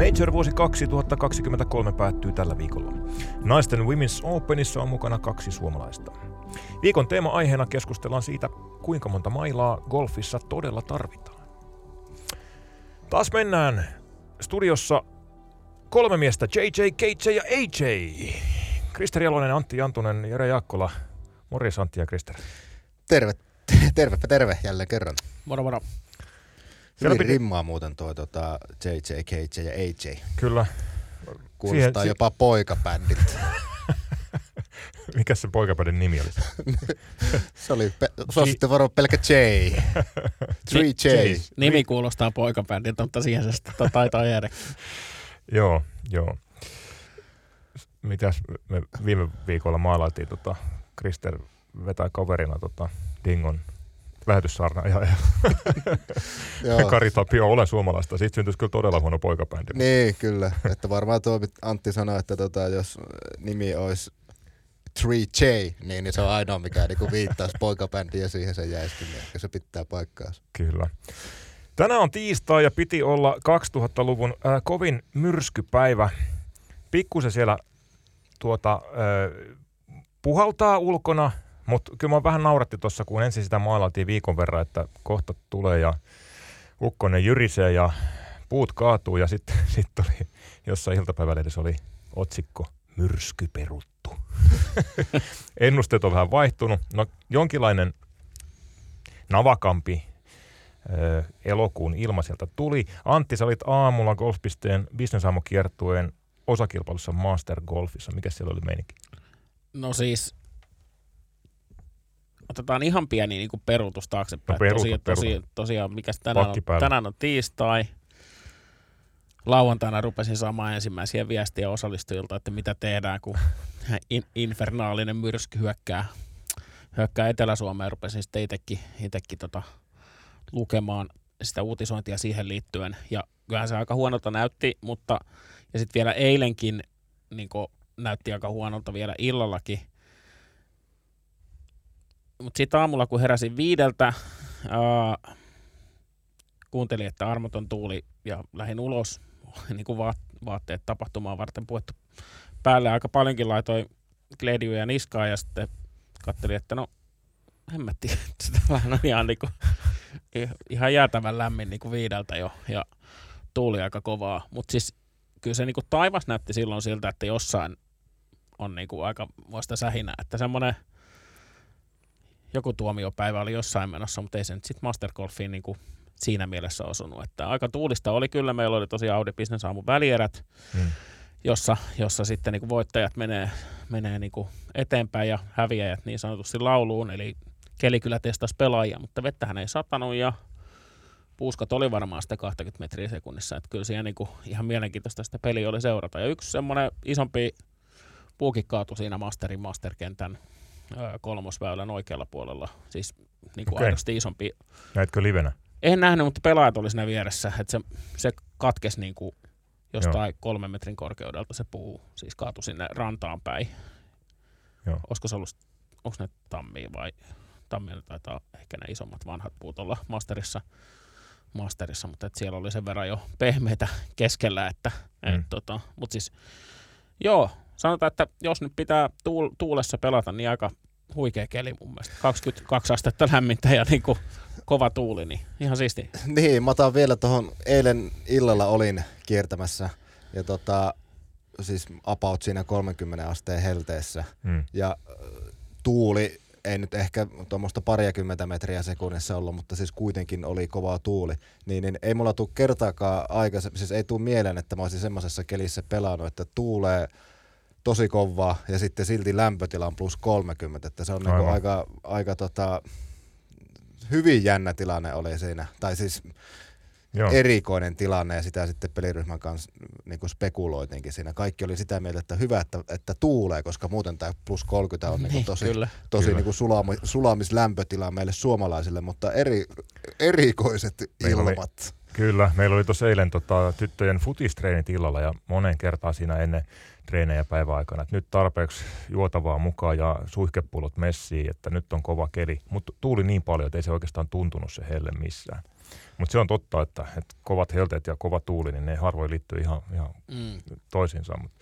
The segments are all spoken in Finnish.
Major vuosi 2023 päättyy tällä viikolla. Naisten Women's Openissa on mukana kaksi suomalaista. Viikon teema-aiheena keskustellaan siitä, kuinka monta mailaa golfissa todella tarvitaan. Taas mennään studiossa kolme miestä, JJ, KJ ja AJ. Krister Jalonen, Antti Jantunen, Jere Jaakkola. Morjes Antti ja Krister. Terve, tervepä terve jälleen kerran. Moro moro. Hyvin piti... rimmaa muuten tuo tota, JJ, KJ ja AJ. Kyllä. Kuulostaa Siihen, jopa poikabändiltä. Mikä se poikabändin nimi oli? se oli, pe- se on sitten varo pelkä J. Three J. Nimi kuulostaa poikabändiltä, mutta siihen se sitten taitaa jäädä. joo, joo. Mitäs me viime viikolla maalailtiin, tota, Krister vetää kaverina tota, Dingon lähetyssaarna ja, ja Kari Tapio ole suomalaista. Siitä syntyisi kyllä todella huono poikabändi. Niin, kyllä. Että varmaan tuo Antti sanoi, että tota, jos nimi olisi 3J, niin, niin se on ainoa, mikä niin viittaisi poikabändiin ja siihen se jäisi, niin se pitää paikkaa. Kyllä. Tänään on tiistai ja piti olla 2000-luvun äh, kovin myrskypäivä. Pikkusen siellä tuota, äh, puhaltaa ulkona, mutta kyllä mä vähän nauratti tuossa, kun ensin sitä maalailtiin viikon verran, että kohta tulee ja ukkonen jyrisee ja puut kaatuu ja sitten sit oli jossain iltapäivälehdessä oli otsikko myrsky peruttu. Ennusteet on vähän vaihtunut. No jonkinlainen navakampi ö, elokuun ilma sieltä tuli. Antti, sä olit aamulla golfpisteen bisnesaamukiertueen osakilpailussa Master Golfissa. Mikä siellä oli meininki? No siis otetaan ihan pieni niin kuin peruutus taaksepäin. No, peruuta, tosiaan, peruuta. tosiaan, mikä tänään on, tänään on tiistai. Lauantaina rupesin saamaan ensimmäisiä viestiä osallistujilta, että mitä tehdään, kun in, infernaalinen myrsky hyökkää, hyökkää Etelä-Suomeen. Rupesin sitten itsekin, itsekin tota, lukemaan sitä uutisointia siihen liittyen. Ja kyllähän se aika huonolta näytti, mutta ja sitten vielä eilenkin niin näytti aika huonolta vielä illallakin mutta sitten aamulla, kun heräsin viideltä, ää, kuuntelin, että armoton tuuli ja lähdin ulos, niin kuin vaatteet tapahtumaan varten puettu päälle. Aika paljonkin laitoin klediuja niskaa ja sitten katselin, että no hemmetti, sitä vähän on ihan, niin kuin, ihan jäätävän lämmin niin kuin viideltä jo ja tuuli aika kovaa. Mutta siis kyllä se niin kuin taivas näytti silloin siltä, että jossain on niin kuin aika muista sähinä, että semmoinen – joku tuomiopäivä oli jossain menossa, mutta ei se nyt sitten Mastergolfiin niin kuin siinä mielessä osunut. Että aika tuulista oli kyllä, meillä oli tosiaan Audi Business aamun välierät, hmm. jossa, jossa sitten niin kuin voittajat menee, menee niin kuin eteenpäin ja häviäjät niin sanotusti lauluun, eli keli kyllä testasi pelaajia, mutta vettähän ei satanut ja puuskat oli varmaan sitä 20 metriä sekunnissa, että kyllä siellä niin kuin ihan mielenkiintoista sitä peliä oli seurata. Ja yksi semmoinen isompi puuki kaatui siinä Masterin Masterkentän kolmosväylän oikealla puolella. Siis niin kuin okay. aidosti isompi. Näitkö livenä? En nähnyt, mutta pelaajat oli siinä vieressä. Että se, se katkesi niin kuin jostain Joo. kolmen metrin korkeudelta se puu. Siis kaatui sinne rantaan päin. Joo. Olisiko se ollut, onko ne tammia vai tammia taitaa ehkä ne isommat vanhat puut olla masterissa, masterissa mutta et siellä oli sen verran jo pehmeitä keskellä, että mm. et, tota, mutta siis joo, sanotaan, että jos nyt pitää tuul- tuulessa pelata, niin aika huikea keli mun mielestä. 22 astetta lämmintä ja niin kuin kova tuuli, niin ihan siisti. Niin, mä otan vielä tuohon, eilen illalla olin kiertämässä ja tota, siis about siinä 30 asteen helteessä hmm. ja tuuli ei nyt ehkä tuommoista pariakymmentä metriä sekunnissa ollut, mutta siis kuitenkin oli kova tuuli, niin, niin ei mulla tule kertaakaan aikaisemmin, siis ei tule mieleen, että mä olisin semmoisessa kelissä pelannut, että tuulee tosi kovaa ja sitten silti lämpötila on plus 30, että se on niinku aika, aika tota, hyvin jännä tilanne oli siinä. Tai siis Joo. erikoinen tilanne ja sitä sitten peliryhmän kanssa niin kuin spekuloitinkin siinä. Kaikki oli sitä mieltä, että hyvä, että, että tuulee, koska muuten tämä plus 30 on niin kuin tosi, kyllä. tosi kyllä. Niin kuin sulami, sulamislämpötila meille suomalaisille, mutta eri, erikoiset Meillä ilmat. Oli, kyllä, meillä oli tuossa eilen tota, tyttöjen futistreenit illalla ja monen kertaa siinä ennen treenejä päiväaikana, että nyt tarpeeksi juotavaa mukaan ja suihkepullot messiin, että nyt on kova keli. Mutta tuuli niin paljon, että ei se oikeastaan tuntunut se helle missään. Mutta se on totta, että, että kovat helteet ja kova tuuli, niin ne harvoin liittyy ihan, ihan mm. toisiinsa. Mut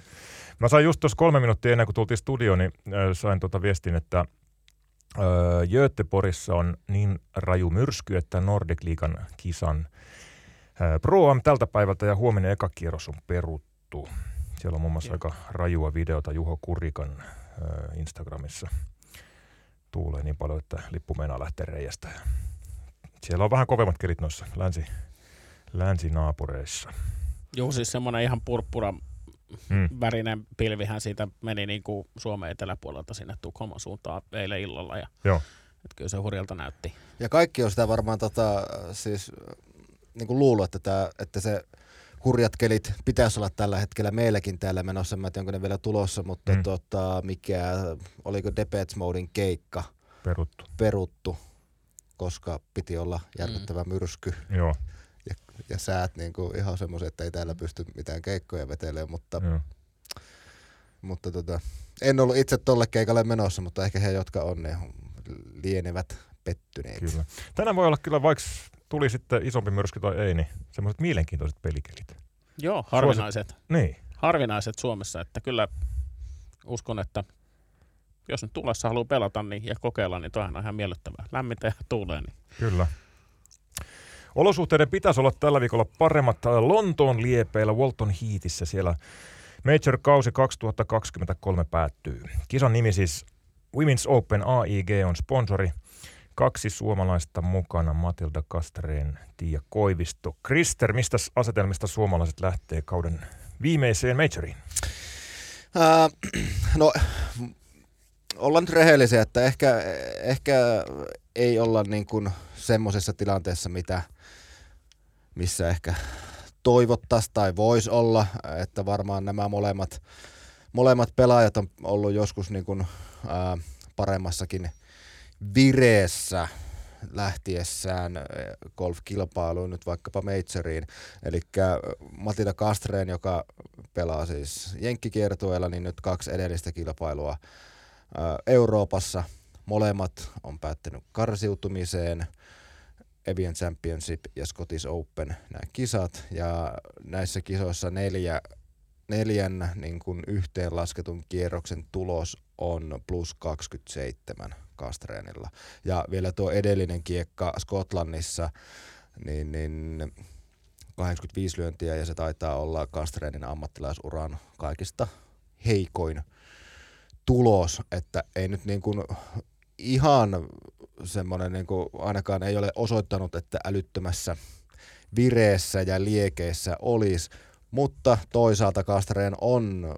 mä sain just tuossa kolme minuuttia ennen kuin tultiin studioon, niin äh, sain tuota viestin, että äh, Göteborgissa on niin raju myrsky, että Nordic Liigan kisan äh, Pro Am tältä päivältä ja huominen eka kierros on peruttu. Siellä on muun muassa aika rajua videota Juho Kurikan Instagramissa. Tuulee niin paljon, että lippu meinaa lähteä reiästä. Siellä on vähän kovemmat kelit noissa länsi, länsinaapureissa. Joo, siis semmoinen ihan purppura mm. värinen pilvihän siitä meni niin kuin Suomen eteläpuolelta sinne Tukholman suuntaan eilen illalla. Ja Joo. Että kyllä se hurjalta näytti. Ja kaikki on sitä varmaan tota, siis, niin kuin luullut, että, tää, että se hurjat kelit pitäisi olla tällä hetkellä meilläkin täällä menossa. Mä en tiedä, onko ne vielä tulossa, mutta mm. tota, mikä, oliko Depeche Modein keikka peruttu. peruttu, koska piti olla järkyttävä mm. myrsky. Joo. Ja, ja säät niin kuin ihan semmoiset, että ei täällä pysty mitään keikkoja vetelemään, mutta, Joo. mutta tota, en ollut itse tolle keikalle menossa, mutta ehkä he, jotka on, ne lienevät pettyneet. Kyllä. Tänään voi olla kyllä, vaikka tuli sitten isompi myrsky tai ei, niin semmoiset mielenkiintoiset pelikelit. Joo, harvinaiset. Suosit... Niin. Harvinaiset Suomessa, että kyllä uskon, että jos nyt tulessa haluaa pelata niin, ja kokeilla, niin toihan on ihan miellyttävää. Lämmintä ja tuulee. Niin. Kyllä. Olosuhteiden pitäisi olla tällä viikolla paremmat Lontoon liepeillä Walton Heatissä. Siellä Major-kausi 2023 päättyy. Kisan nimi siis Women's Open AIG on sponsori. Kaksi suomalaista mukana, Matilda Kastreen, Tiia Koivisto. Krister, mistä asetelmista suomalaiset lähtee kauden viimeiseen majoriin? Uh, no, ollaan nyt rehellisiä, että ehkä, ehkä ei olla niin kuin semmoisessa tilanteessa, mitä, missä ehkä toivottaisiin tai voisi olla, että varmaan nämä molemmat, molemmat pelaajat on ollut joskus niin kuin, ää, paremmassakin vireessä lähtiessään golfkilpailuun, nyt vaikkapa Majoriin. Eli Matilda Kastreen, joka pelaa siis jenkkikiertueella, niin nyt kaksi edellistä kilpailua Euroopassa. Molemmat on päättänyt karsiutumiseen. Evian Championship ja Scottish Open nämä kisat. Ja näissä kisoissa neljä, neljän niin kuin yhteenlasketun kierroksen tulos on plus 27 Kastreenilla. Ja vielä tuo edellinen kiekka Skotlannissa, niin, niin 85 lyöntiä ja se taitaa olla Kastreenin ammattilaisuran kaikista heikoin tulos, että ei nyt niin kuin ihan semmoinen, niin kuin ainakaan ei ole osoittanut, että älyttömässä vireessä ja liekeessä olisi, mutta toisaalta Kastreen on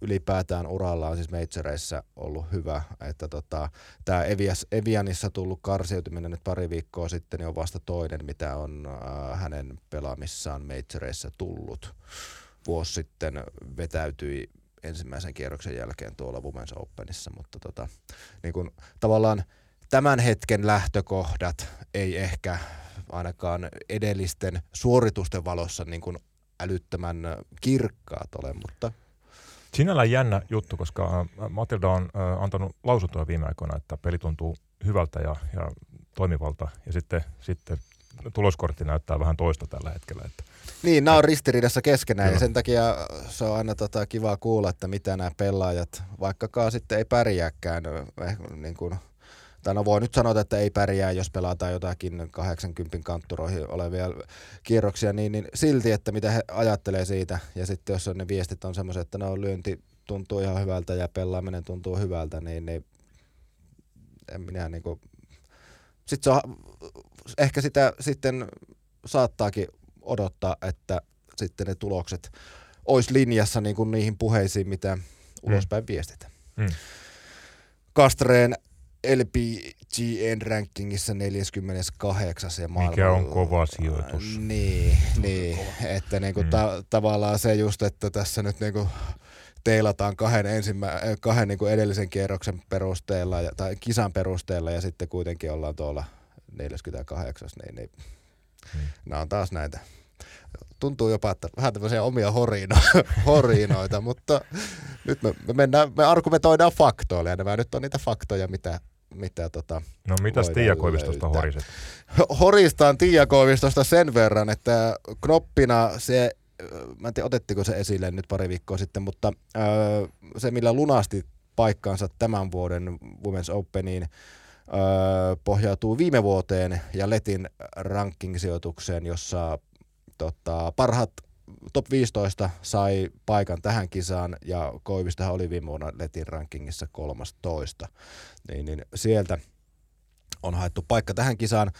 ylipäätään urallaan siis majoreissa ollut hyvä, että tota, tämä Evianissa tullut karsiutuminen nyt pari viikkoa sitten niin on vasta toinen, mitä on äh, hänen pelaamissaan majoreissa tullut. Vuosi sitten vetäytyi ensimmäisen kierroksen jälkeen tuolla Women's Openissa, mutta tota, niin kun, tavallaan tämän hetken lähtökohdat ei ehkä ainakaan edellisten suoritusten valossa niin kuin älyttömän kirkkaat ole, mutta Sinällään jännä juttu, koska äh, Matilda on äh, antanut lausuntoja viime aikoina, että peli tuntuu hyvältä ja, ja toimivalta. Ja sitten, sitten tuloskortti näyttää vähän toista tällä hetkellä. Että niin, nämä on ristiriidassa keskenään Kyllä. ja sen takia se on aina tota kiva kuulla, että mitä nämä pelaajat, vaikkakaan sitten ei pärjääkään, eh, niin kuin, tai no voi nyt sanoa, että ei pärjää, jos pelataan jotakin 80 kantturoihin olevia kierroksia, niin, niin silti, että mitä he ajattelee siitä. Ja sitten jos ne viestit on semmoiset, että no lyönti tuntuu ihan hyvältä ja pelaaminen tuntuu hyvältä, niin, niin en minä niinku... Sitten se on, ehkä sitä sitten saattaakin odottaa, että sitten ne tulokset olisi linjassa niin kuin niihin puheisiin, mitä mm. ulospäin viestitään. Mm. Kastreen LPGN rankingissa 48 ja maailman... Mikä on kova sijoitus. Niin, niin että niinku mm. ta- tavallaan se just, että tässä nyt niinku teilataan kahden, ensimmä, kahden niinku edellisen kierroksen perusteella ja, tai kisan perusteella ja sitten kuitenkin ollaan tuolla 48, niin, niin hmm. nämä on taas näitä tuntuu jopa, että vähän tämmöisiä omia horino, horinoita, mutta nyt me, me, mennään, me argumentoidaan faktoilla ja nämä nyt on niitä faktoja, mitä, mitä tota No mitäs Tiia Koivistosta horiset? Horistaan Tiia Koivistosta sen verran, että knoppina se, mä en tiedä otettiko se esille nyt pari viikkoa sitten, mutta öö, se millä lunasti paikkaansa tämän vuoden Women's Openiin, öö, pohjautuu viime vuoteen ja Letin ranking-sijoitukseen, jossa tota, parhaat top 15 sai paikan tähän kisaan ja Koivistahan oli viime vuonna Letin rankingissa 13. Niin, niin sieltä on haettu paikka tähän kisaan.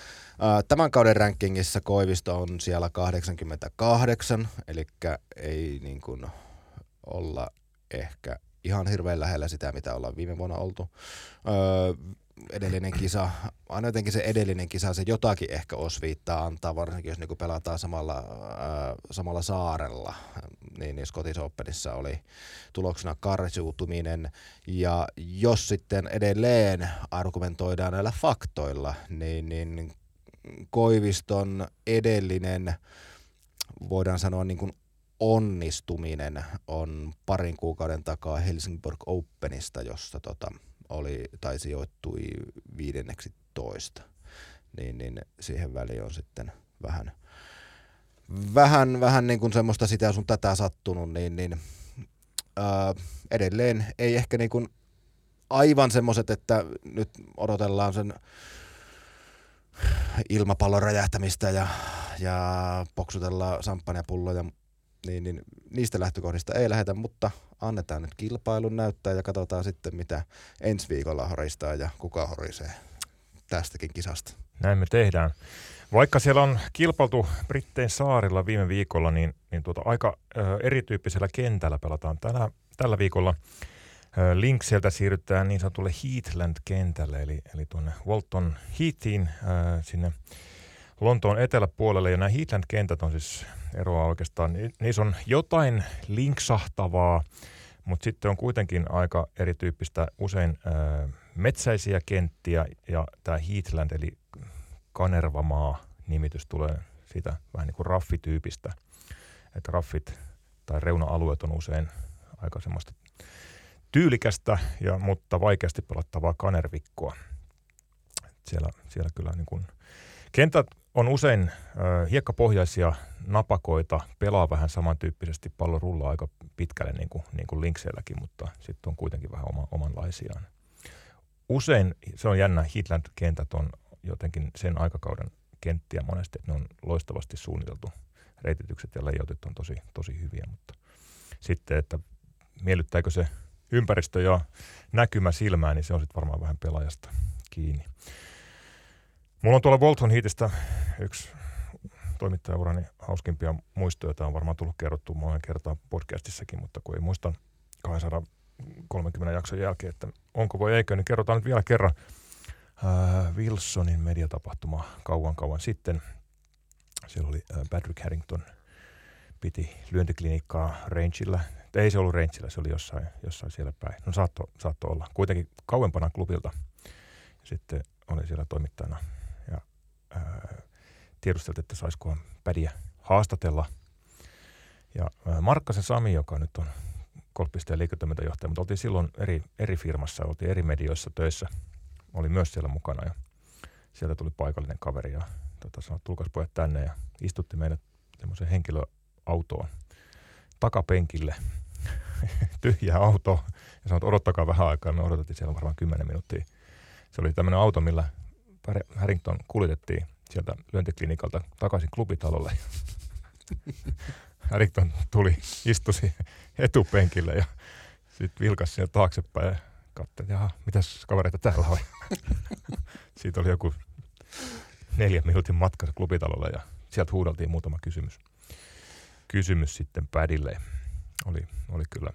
Tämän kauden rankingissa Koivisto on siellä 88, eli ei niin kuin olla ehkä ihan hirveän lähellä sitä, mitä ollaan viime vuonna oltu. Öö, edellinen kisa, aina jotenkin se edellinen kisa, se jotakin ehkä osviittaa antaa, varsinkin jos niinku pelataan samalla, ää, samalla saarella. Niin, niin Scottish Openissa oli tuloksena karsiutuminen. Ja jos sitten edelleen argumentoidaan näillä faktoilla, niin, niin Koiviston edellinen, voidaan sanoa niin kuin onnistuminen on parin kuukauden takaa Helsingborg Openista, jossa tota, oli, tai sijoittui viidenneksi toista. Niin, niin siihen väliin on sitten vähän, vähän, vähän niin kuin semmoista sitä sun tätä sattunut, niin, niin ää, edelleen ei ehkä niin kuin aivan semmoiset, että nyt odotellaan sen ilmapallon räjähtämistä ja, ja poksutellaan samppanjapulloja niin, niin niistä lähtökohdista ei lähdetä, mutta annetaan nyt kilpailun näyttää ja katsotaan sitten, mitä ensi viikolla horistaa ja kuka horisee tästäkin kisasta. Näin me tehdään. Vaikka siellä on kilpailtu Brittein saarilla viime viikolla, niin, niin tuota aika ö, erityyppisellä kentällä pelataan tällä, tällä viikolla. Ö, Linkseltä siirrytään niin sanotulle Heathland-kentälle, eli, eli tuonne Walton Heathiin ö, sinne Lontoon eteläpuolelle. Ja nämä Heathland-kentät on siis eroa oikeastaan. Niissä on jotain linksahtavaa, mutta sitten on kuitenkin aika erityyppistä, usein ää, metsäisiä kenttiä ja tämä Heathland eli Kanervamaa nimitys tulee siitä vähän niin kuin raffityypistä, että raffit tai reuna-alueet on usein aika semmoista tyylikästä, ja, mutta vaikeasti pelattavaa kanervikkoa. Siellä, siellä kyllä niin kuin, kentät on usein äh, hiekkapohjaisia napakoita, pelaa vähän samantyyppisesti, pallo rullaa aika pitkälle niin kuin, niin kuin linkseilläkin, mutta sitten on kuitenkin vähän oma, omanlaisiaan. Usein, se on jännä, Heatland-kentät on jotenkin sen aikakauden kenttiä monesti, että ne on loistavasti suunniteltu. Reititykset ja leijotit on tosi, tosi hyviä, mutta sitten, että miellyttääkö se ympäristö ja näkymä silmään, niin se on sitten varmaan vähän pelaajasta kiinni. Mulla on tuolla Volton Heatistä yksi toimittajaurani hauskimpia muistoja, joita on varmaan tullut kerrottua monen kertaan podcastissakin, mutta kun ei muista 230 jakson jälkeen, että onko voi eikö, niin kerrotaan nyt vielä kerran äh, Wilsonin mediatapahtuma kauan kauan sitten. Siellä oli äh, Patrick Harrington piti lyöntiklinikkaa Rangella. Ei se ollut Rangella, se oli jossain, jossain siellä päin. No saatto, saatto olla. Kuitenkin kauempana klubilta. Sitten oli siellä toimittajana tiedusteltiin, että saisiko pädiä haastatella. Ja Markkasen Sami, joka nyt on golfpisteen liiketoimintajohtaja, mutta oltiin silloin eri, eri firmassa, oltiin eri medioissa töissä, oli myös siellä mukana ja sieltä tuli paikallinen kaveri ja tota, sanoi, tulkas pojat tänne ja istutti meidät semmoiseen henkilöautoon takapenkille, tyhjää autoa ja sanoi, odottakaa vähän aikaa. Me odotettiin siellä varmaan 10 minuuttia. Se oli tämmöinen auto, millä Harrington kuljetettiin sieltä lyöntiklinikalta takaisin klubitalolle. Harrington tuli, istui etupenkille ja sitten vilkasi sieltä taaksepäin ja katsoi, että jaha, mitäs kavereita täällä on. Siitä oli joku neljän minuutin matka klubitalolle ja sieltä huudeltiin muutama kysymys. Kysymys sitten pädille. Oli, oli kyllä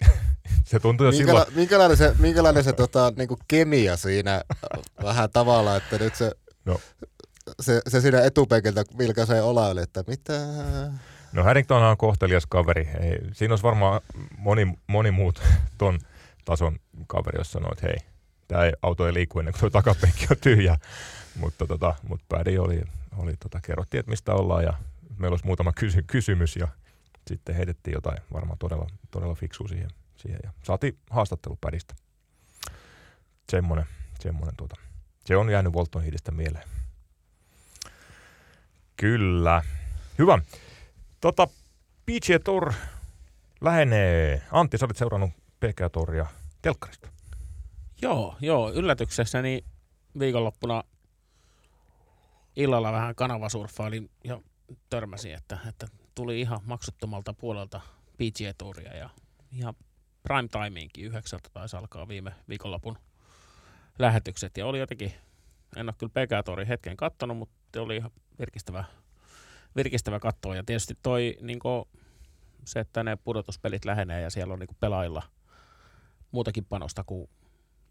se tuntui jo Minkäla- silloin. Minkälainen se, minkälainen se tota, niinku kemia siinä vähän tavalla, että nyt se, no. se, se siinä etupenkiltä vilkaisee olaille, että mitä... No Harrington on kohtelias kaveri. Ei, siinä olisi varmaan moni, moni muut ton tason kaveri, jos sanoo, että hei, tämä auto ei liiku ennen kuin tuo takapenkki on tyhjä. mutta tota, mut päädi oli, oli tota, kerrottiin, että mistä ollaan ja meillä olisi muutama kysy- kysymys ja sitten heitettiin jotain varmaan todella, todella fiksua siihen, siihen ja saatiin haastattelu päristä. Semmoinen, semmoinen tuota, se on jäänyt Volton hiidistä mieleen. Kyllä. Hyvä. Tota, PGA Tour lähenee. Antti, sä olit seurannut PGA Touria telkkarista. Joo, joo. Yllätyksessäni viikonloppuna illalla vähän kanavasurffailin ja törmäsin, että, että tuli ihan maksuttomalta puolelta PGA Touria ja ihan prime timeinkin yhdeksältä taisi alkaa viime viikonlopun lähetykset ja oli jotenkin, en ole kyllä PGA Tourin hetken kattonut, mutta oli ihan virkistävä, virkistävä katsoa ja tietysti toi niin se, että ne pudotuspelit lähenee ja siellä on niin pelaajilla muutakin panosta kuin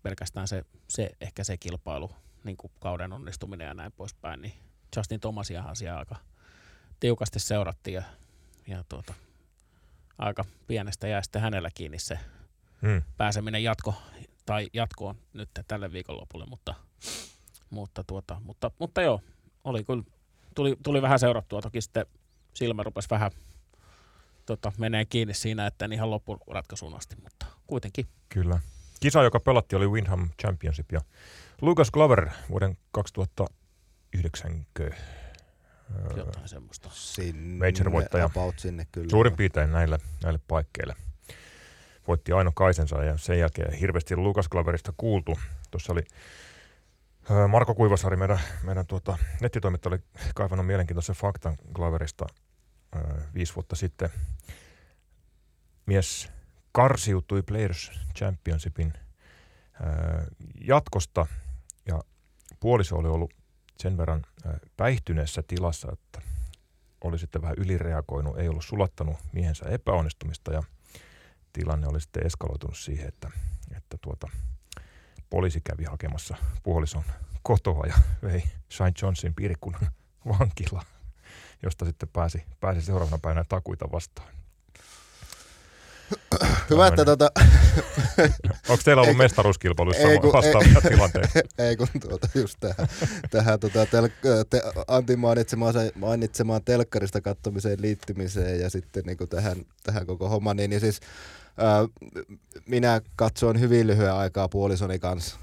pelkästään se, se ehkä se kilpailu, niin kuin kauden onnistuminen ja näin poispäin, niin Justin Thomasiahan siellä aika tiukasti seurattiin ja, ja tuota, aika pienestä jäi sitten hänellä kiinni se hmm. pääseminen jatko, tai jatkoon nyt tälle viikonlopulle, mutta, mutta, tuota, mutta, mutta joo, oli kyllä, tuli, tuli vähän seurattua, toki sitten silmä rupesi vähän tota, menee kiinni siinä, että en ihan loppuratkaisuun asti, mutta kuitenkin. Kyllä. Kisa, joka pelattiin, oli Windham Championship ja Lucas Glover vuoden 2009 jotain semmoista. Sinne, Major-voittaja. About sinne kyllä. Suurin piirtein näille, näille paikkeille. Voitti Aino Kaisensa ja sen jälkeen hirveästi Lukas Klaverista kuultu. Tuossa oli Marko Kuivasari, meidän, meidän tuota, nettitoimittaja oli kaivannut mielenkiintoisen faktan Klaverista viisi vuotta sitten. Mies karsiutui Players Championshipin jatkosta ja puoliso oli ollut sen verran päihtyneessä tilassa, että oli sitten vähän ylireagoinut, ei ollut sulattanut miehensä epäonnistumista ja tilanne oli sitten eskaloitunut siihen, että, että tuota, poliisi kävi hakemassa puolison kotoa ja vei Shine Johnson piirikunnan vankila, josta sitten pääsi, pääsi seuraavana päivänä takuita vastaan. Hyvä, että tota... Onko teillä ollut mestaruuskilpailuissa vastaavia tilanteita? Ei kun tuota, just tähän, tähän tota, tel, te, Antin mainitsemaan, mainitsemaan telkkarista kattomiseen liittymiseen ja sitten niin kuin tähän, tähän koko hommaan, niin, niin siis minä katsoin hyvin lyhyen aikaa puolisoni kanssa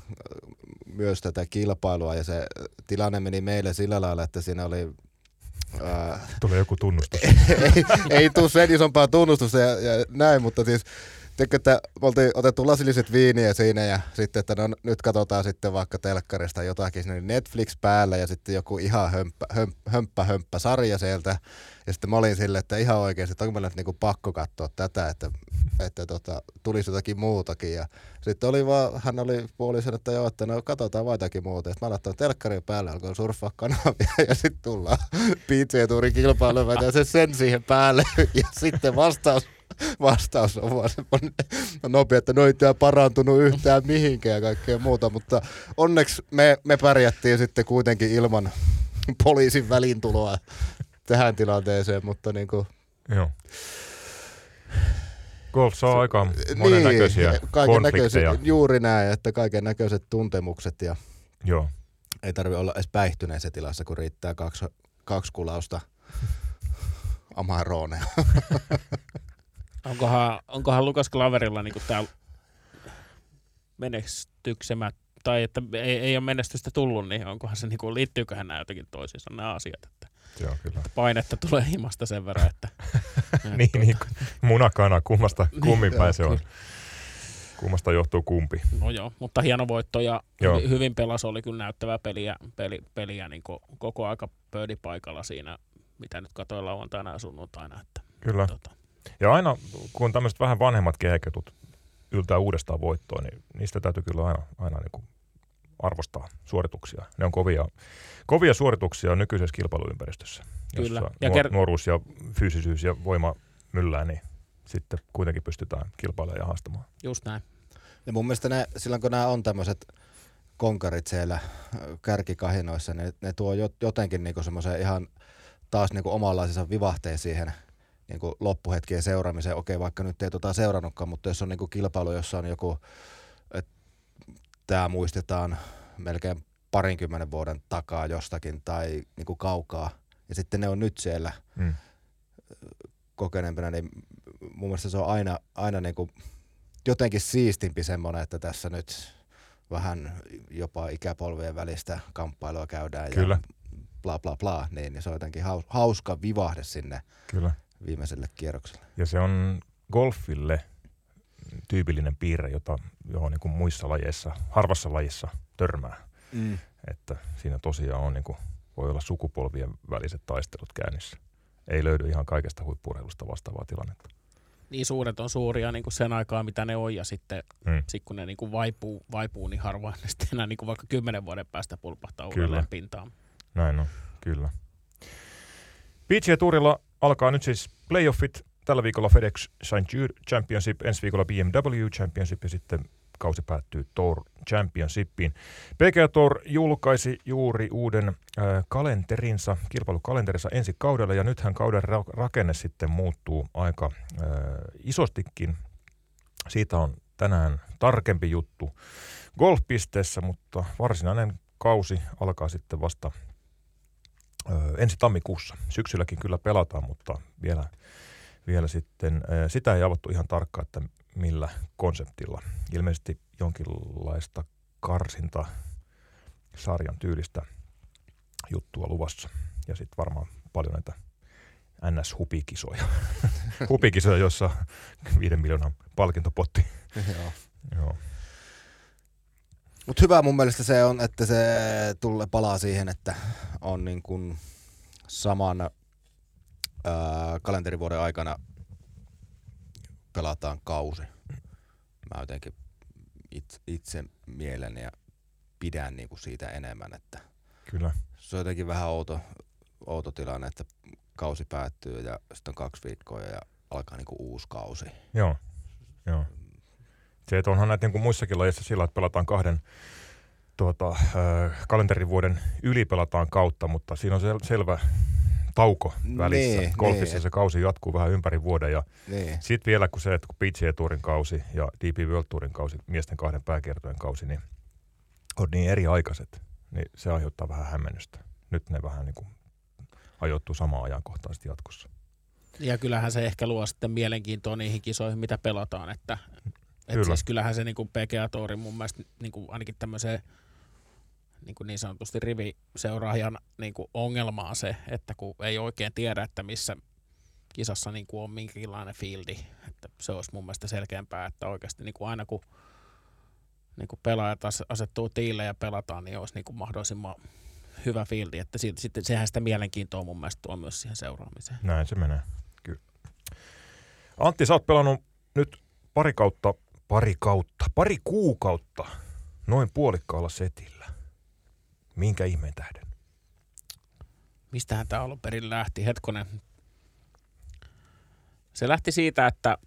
myös tätä kilpailua ja se tilanne meni meille sillä lailla, että siinä oli Ää, Tulee joku tunnustus. ei, ei tule sen isompaa tunnustusta ja, ja näin, mutta siis Tiedätkö, että me oltiin otettu lasilliset viiniä siinä ja sitten, että no, nyt katsotaan sitten vaikka telkkarista jotakin, niin Netflix päällä ja sitten joku ihan hömppä, hömppä, hömppä, hömppä sarja sieltä. Ja sitten mä olin silleen, että ihan oikeasti, että onko meillä nyt niinku pakko katsoa tätä, että, että tota, tulisi jotakin muutakin. Ja sitten oli vaan, hän oli puolisen, että joo, että no katsotaan vaan jotakin muuta. Ja mä laittanut telkkarin päälle, alkoin surffaa kanavia ja sitten tullaan PJ-tuurin kilpailuun, ja se sen siihen päälle. Ja sitten vastaus vastaus on vaan semmoinen nopea, että no ei parantunut yhtään mihinkään ja kaikkea muuta, mutta onneksi me, me pärjättiin sitten kuitenkin ilman poliisin välintuloa tähän tilanteeseen, mutta niin kuin... Joo. Golf saa aika monen näköisiä niin, kaiken näköisiä, Juuri näin, että kaiken näköiset tuntemukset ja Joo. ei tarvi olla edes päihtyneessä tilassa, kun riittää kaksi, kaksi kulausta Amaronea. Onkohan, onkohan Lukas Klaverilla niin täällä menestyksemät, tai että ei, ei ole menestystä tullut, niin onkohan se, niin kuin, liittyyköhän nämä jotenkin toisiinsa nämä asiat, että, Joo, kyllä. että painetta tulee himasta sen verran, että... niin, tuota. niin, munakana, kummasta niin, kummin päin se on. Kummasta johtuu kumpi. No joo, mutta hieno voitto ja joo. hyvin pelas oli kyllä näyttävää peliä, peli, peliä niin koko aika pöydipaikalla siinä, mitä nyt katsoin lauantaina ja sunnuntaina. Että, kyllä. Tota, ja aina, kun tämmöiset vähän vanhemmat kehäketut yltää uudestaan voittoon, niin niistä täytyy kyllä aina, aina niin kuin arvostaa suorituksia. Ne on kovia, kovia suorituksia nykyisessä kilpailuympäristössä, kyllä. jossa ja nuor- ker- nuoruus ja fyysisyys ja voima myllää, niin sitten kuitenkin pystytään kilpailemaan ja haastamaan. Just näin. Ja mun mielestä ne, silloin kun nämä on tämmöiset konkarit siellä kärkikahinoissa, ne, ne tuo jotenkin niinku semmoisen ihan taas niinku omanlaisensa vivahteen siihen – niin kuin loppuhetkien seuraamiseen. Okei, vaikka nyt ei tota seurannutkaan, mutta jos on niin kuin kilpailu, jossa on joku, tämä muistetaan melkein parinkymmenen vuoden takaa jostakin tai niin kuin kaukaa, ja sitten ne on nyt siellä mm. kokeneempana, niin mun mielestä se on aina, aina niin kuin jotenkin siistimpi semmoinen, että tässä nyt vähän jopa ikäpolvien välistä kamppailua käydään Kyllä. ja bla bla bla, niin, niin se on jotenkin haus- hauska vivahde sinne Kyllä. viimeiselle kierrokselle. Ja se on golfille tyypillinen piirre, jota, johon niin kuin muissa lajeissa, harvassa lajissa törmää. Mm. Että siinä tosiaan on, niin kuin, voi olla sukupolvien väliset taistelut käynnissä. Ei löydy ihan kaikesta huippurheilusta vastaavaa tilannetta. Niin suuret on suuria niin kuin sen aikaa, mitä ne on, ja sitten Mm. sit kun ne niin kuin vaipuu, vaipuu, niin harvoin ne sitten enää niin kuin vaikka kymmenen vuoden päästä pulpahtaa Kyllä. uudelleen pintaan. Näin on, kyllä. PGA Tourilla alkaa nyt siis playoffit. Tällä viikolla FedEx St. Jude Championship, ensi viikolla BMW Championship ja sitten kausi päättyy Tour Championshipiin. PGA Tour julkaisi juuri uuden äh, kalenterinsa, kilpailukalenterinsa ensi kaudella ja nythän kauden ra- rakenne sitten muuttuu aika äh, isostikin. Siitä on tänään tarkempi juttu golfpisteessä, mutta varsinainen kausi alkaa sitten vasta ö, ensi tammikuussa. Syksylläkin kyllä pelataan, mutta vielä, vielä sitten sitä ei avattu ihan tarkkaan, että millä konseptilla. Ilmeisesti jonkinlaista karsinta sarjan tyylistä juttua luvassa. Ja sitten varmaan paljon näitä NS-hupikisoja. hupikisoja, jossa viiden miljoonan palkintopotti. Joo. Joo. Mutta hyvä mun mielestä se on, että se tulee palaa siihen, että on niin kuin saman ää, kalenterivuoden aikana pelataan kausi. Mä jotenkin itse, itse mielen ja pidän niin kuin siitä enemmän, että Kyllä. se on jotenkin vähän outo, outo tilanne, että kausi päättyy ja sitten on kaksi viikkoa ja alkaa niin kuin uusi kausi. Joo, joo. Se, että onhan näitä niin kuin muissakin lajeissa sillä, että pelataan kahden tuota, äh, kalenterivuoden yli pelataan kautta, mutta siinä on sel- selvä tauko välissä. Niin, Golfissa niin, se kausi jatkuu vähän ympäri vuoden ja Niin. sitten vielä kun se, että kun PGA Tourin kausi ja DP World Tourin kausi, miesten kahden pääkiertojen kausi, niin on niin eri aikaiset, niin se aiheuttaa vähän hämmennystä. Nyt ne vähän niin kuin ajoittuu samaan ajankohtaisesti jatkossa. Ja kyllähän se ehkä luo sitten mielenkiintoa niihin kisoihin, mitä pelataan. Että, et Kyllä. siis kyllähän se niin kuin PGA Tourin mun mielestä niin kuin ainakin tämmöiseen niin, kuin niin sanotusti riviseuraajan niin kuin ongelma on se, että kun ei oikein tiedä, että missä kisassa niin kuin on minkälainen fieldi. Että se olisi mun mielestä selkeämpää, että oikeasti niin kuin aina kun niin kuin pelaajat as- asettuu tiille ja pelataan, niin olisi niin kuin mahdollisimman hyvä fieldi. Että siitä, sitten sehän sitä mielenkiintoa mun mielestä tuo myös siihen seuraamiseen. Näin se menee, kyllä. Antti, sä oot pelannut nyt pari kautta, pari kautta, pari kuukautta noin puolikkaalla setillä. Minkä ihmeen tähden? mistähän tämä alun perin lähti, hetkonen. Se lähti siitä, että,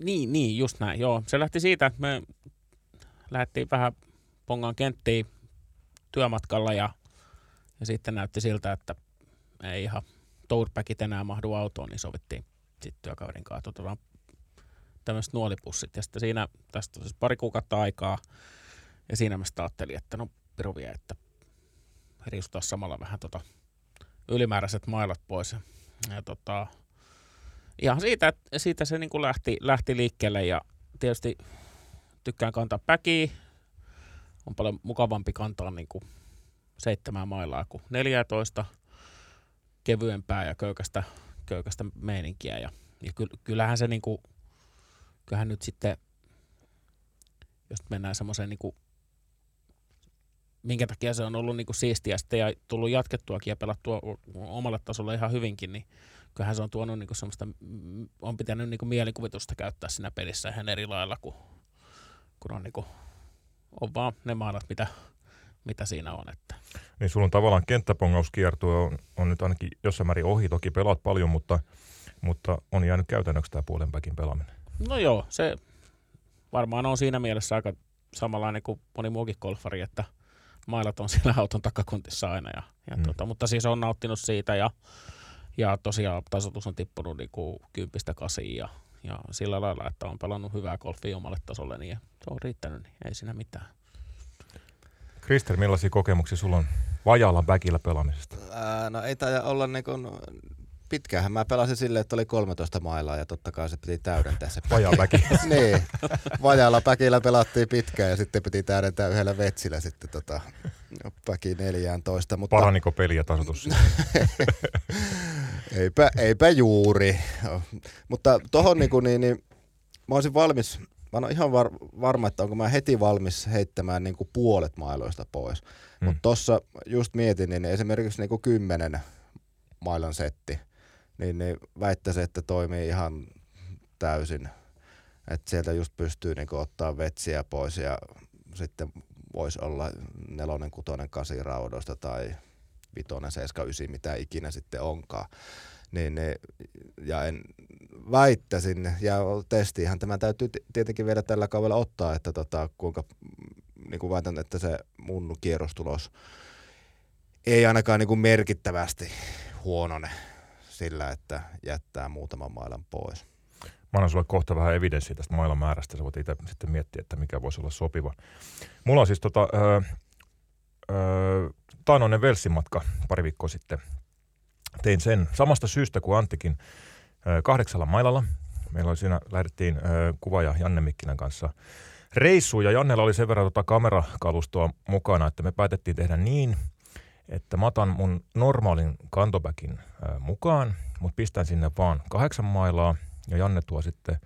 niin, niin, just näin, joo. Se lähti siitä, että me lähdettiin vähän pongaan kenttiin työmatkalla ja, ja sitten näytti siltä, että ei ihan tourpackit enää mahdu autoon, niin sovittiin sitten työkaverin kanssa, otetaan tämmöiset nuolipussit. Ja sitten siinä, tästä siis pari kuukautta aikaa, ja siinä mä sitten ajattelin, että no piru vie, että riisutaan samalla vähän tota ylimääräiset mailat pois. Ja, ja tota, ihan siitä, siitä se niin kuin lähti, lähti liikkeelle ja tietysti tykkään kantaa päkiä. On paljon mukavampi kantaa niin kuin seitsemän mailaa kuin 14 kevyempää ja köykästä, köykästä meininkiä. Ja, ja ky- kyllähän se niin kuin, kyllähän nyt sitten, jos mennään semmoiseen niin kuin minkä takia se on ollut niinku siistiä sitten ja tullut jatkettuakin ja pelattua omalle tasolle ihan hyvinkin, niin kyllähän se on tuonut niinku semmoista, mm, on pitänyt niinku mielikuvitusta käyttää siinä pelissä ihan eri lailla, kun, kun on, niinku, on vaan ne maalat, mitä, mitä siinä on. Että. Niin sulla on tavallaan kenttäpongauskiertue on, on nyt ainakin jossain määrin ohi. Toki pelaat paljon, mutta, mutta on jäänyt käytännöksi tämä puolenpäkin pelaaminen. No joo, se varmaan on siinä mielessä aika samanlainen kuin moni muukin golfari, että mailat on siellä auton takakontissa aina. Ja, ja Mm. tota, mutta siis on nauttinut siitä ja, ja tosiaan tasoitus on tippunut niinku kympistä kasiin ja, ja sillä lailla, että on pelannut hyvää golfia omalle tasolle, niin se on riittänyt, niin ei siinä mitään. Krister, millaisia kokemuksia sulla on vajaalla väkillä pelaamisesta? Ää, no ei taida olla niin kuin pitkäänhän mä pelasin silleen, että oli 13 mailaa ja totta kai se piti täydentää se. Vajaa väki. niin, vajaalla päkillä pelattiin pitkään ja sitten piti täydentää yhdellä vetsillä sitten tota, päki 14. Mutta... Paraniko peli ja tasoitus? eipä, eipä juuri. Mutta tohon niin, niin, niin mä olisin valmis, mä oon ihan var, varma, että onko mä heti valmis heittämään niin kuin puolet mailoista pois. Mm. Mutta tossa just mietin, niin esimerkiksi niin kuin kymmenen mailan setti, niin, niin väittäisin, että toimii ihan täysin. Että sieltä just pystyy niin ottaa vetsiä pois ja sitten voisi olla nelonen, kutonen, kasi raudoista tai vitonen, seiska, ysi, mitä ikinä sitten onkaan. Niin, niin, ja en väittäisin, ja testiinhän tämä täytyy tietenkin vielä tällä kaudella ottaa, että tota, kuinka niin kuin väitän, että se mun kierrostulos ei ainakaan niin kuin merkittävästi huonone sillä, että jättää muutaman mailan pois. Mä annan sulle kohta vähän evidenssiä tästä mailan määrästä, sä voit itse sitten miettiä, että mikä voisi olla sopiva. Mulla on siis tota, öö, öö, taanoinen Velsimatka pari viikkoa sitten. Tein sen samasta syystä kuin Anttikin öö, kahdeksalla mailalla. Meillä oli siinä, lähdettiin öö, kuvaaja Janne Mikkilän kanssa reissuun ja Jannella oli sen verran tota kamerakalustoa mukana, että me päätettiin tehdä niin, että mä otan mun normaalin kantopäkin mukaan, mutta pistän sinne vaan kahdeksan mailaa ja Janne tuo sitten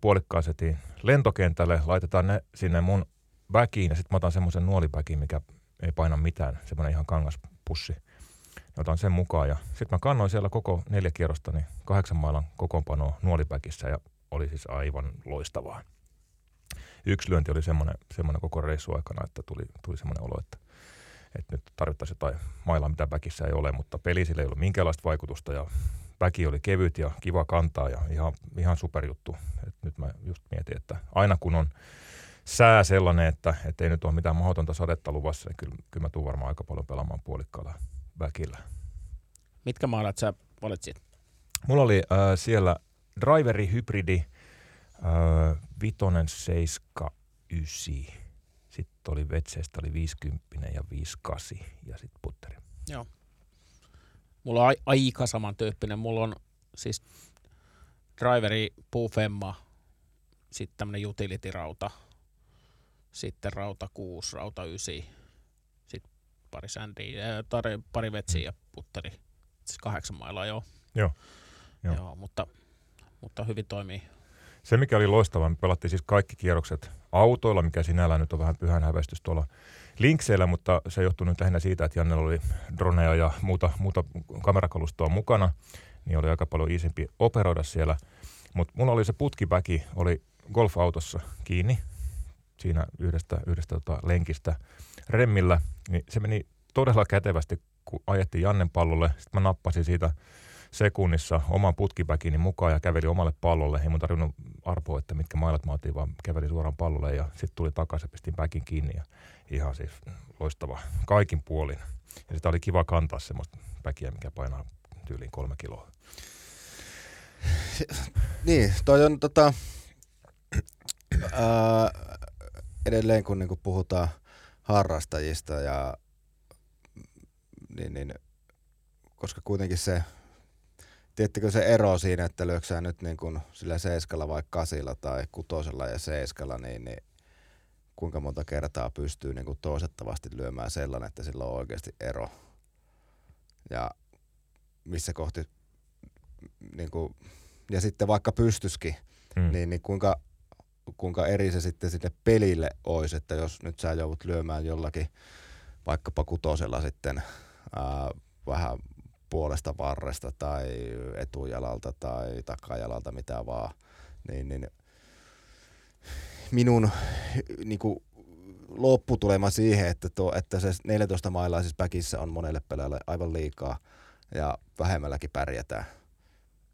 puolikkaisetin lentokentälle, laitetaan ne sinne mun väkiin ja sitten mä otan semmoisen nuolipäkin, mikä ei paina mitään, semmoinen ihan kangaspussi. Ja otan sen mukaan ja sitten mä kannoin siellä koko neljä kierrosta niin kahdeksan mailan kokoonpanoa nuolipäkissä ja oli siis aivan loistavaa. Yksi lyönti oli semmoinen, semmoinen koko reissu aikana, että tuli, tuli semmoinen olo, että että nyt tarvittaisiin jotain mailaa, mitä väkissä ei ole, mutta peli sille ei ollut minkäänlaista vaikutusta ja väki oli kevyt ja kiva kantaa ja ihan, ihan superjuttu. Et nyt mä just mietin, että aina kun on sää sellainen, että, että ei nyt ole mitään mahdotonta sadetta luvassa, niin kyllä, kyllä mä tuun varmaan aika paljon pelaamaan puolikkaalla väkillä. Mitkä maalat sä valitsit? Mulla oli äh, siellä driveri hybridi äh, vitonen seiska ysi sitten oli Vetseestä oli 50 ja 58 ja sitten putteri. Joo. Mulla on aika samantyyppinen. Mulla on siis driveri puufemma, sitten tämmönen utility-rauta, sitten rauta 6, rauta 9, sitten pari sändiä, pari vetsiä ja putteri. Siis kahdeksan mailaa, joo. Joo. joo. joo mutta, mutta hyvin toimii se, mikä oli loistavaa, me pelattiin siis kaikki kierrokset autoilla, mikä sinällään nyt on vähän pyhän hävästys tuolla linkseillä, mutta se johtui nyt lähinnä siitä, että Jannella oli droneja ja muuta, muuta kamerakalustoa mukana, niin oli aika paljon iisimpi operoida siellä. Mutta mulla oli se putkipäki, oli golfautossa kiinni siinä yhdestä, yhdestä tota lenkistä remmillä, niin se meni todella kätevästi, kun ajettiin Jannen pallolle. Sitten mä nappasin siitä sekunnissa oman putkipäkini mukaan ja käveli omalle pallolle. Ei mun tarvinnut arpoa, että mitkä mailat mä otin, vaan käveli suoraan pallolle ja sitten tuli takaisin pistin päkin kiinni. Ja ihan siis loistava kaikin puolin. Ja sitä oli kiva kantaa semmoista päkiä, mikä painaa tyyliin kolme kiloa. Niin, toi on tota, ää, edelleen kun niinku puhutaan harrastajista ja niin, niin, koska kuitenkin se Tiedättekö se ero siinä, että lyöksää nyt niin kuin sillä seiskalla vai kasilla tai kutosella ja seiskalla, niin, niin kuinka monta kertaa pystyy niin kuin toisettavasti lyömään sellainen, että sillä on oikeasti ero. Ja missä kohti, niin kuin, ja sitten vaikka pystyskin, hmm. niin, niin kuinka, kuinka eri se sitten sinne pelille olisi, että jos nyt sä joudut lyömään jollakin vaikkapa kutosella sitten ää, vähän puolesta varresta tai etujalalta tai takajalalta, mitä vaan, niin, niin minun niin kuin, lopputulema siihen, että, tuo, että se 14 mailaa siis päkissä on monelle pelaajalle aivan liikaa ja vähemmälläkin pärjätään.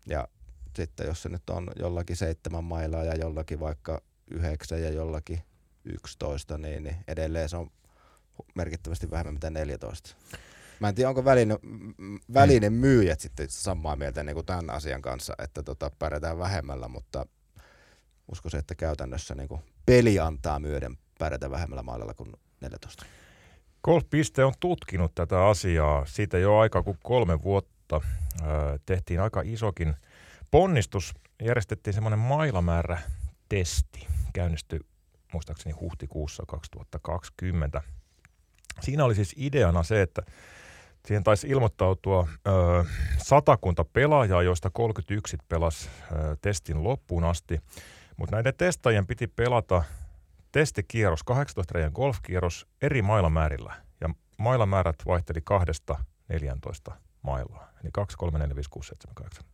Ja sitten jos se nyt on jollakin seitsemän mailaa ja jollakin vaikka yhdeksän ja jollakin yksitoista, niin, niin edelleen se on merkittävästi vähemmän mitä 14. Mä en tiedä, onko välinen, välinen myyjät sitten samaa mieltä niin kuin tämän asian kanssa, että tota, pärjätään vähemmällä, mutta uskoisin, että käytännössä niin kuin peli antaa myöden pärjätä vähemmällä maalilla kuin 14. Golf.piste on tutkinut tätä asiaa siitä jo aika kuin kolme vuotta tehtiin aika isokin ponnistus. Järjestettiin semmoinen mailamäärä testi. Käynnistyi muistaakseni huhtikuussa 2020. Siinä oli siis ideana se, että siihen taisi ilmoittautua ö, satakunta pelaajaa, joista 31 pelasi ö, testin loppuun asti. Mutta näiden testaajien piti pelata testikierros, 18 reiän golfkierros eri mailamäärillä. Ja mailamäärät vaihteli kahdesta 14 mailaa. Eli 2, 3, 4, 5, 6, 7, 8,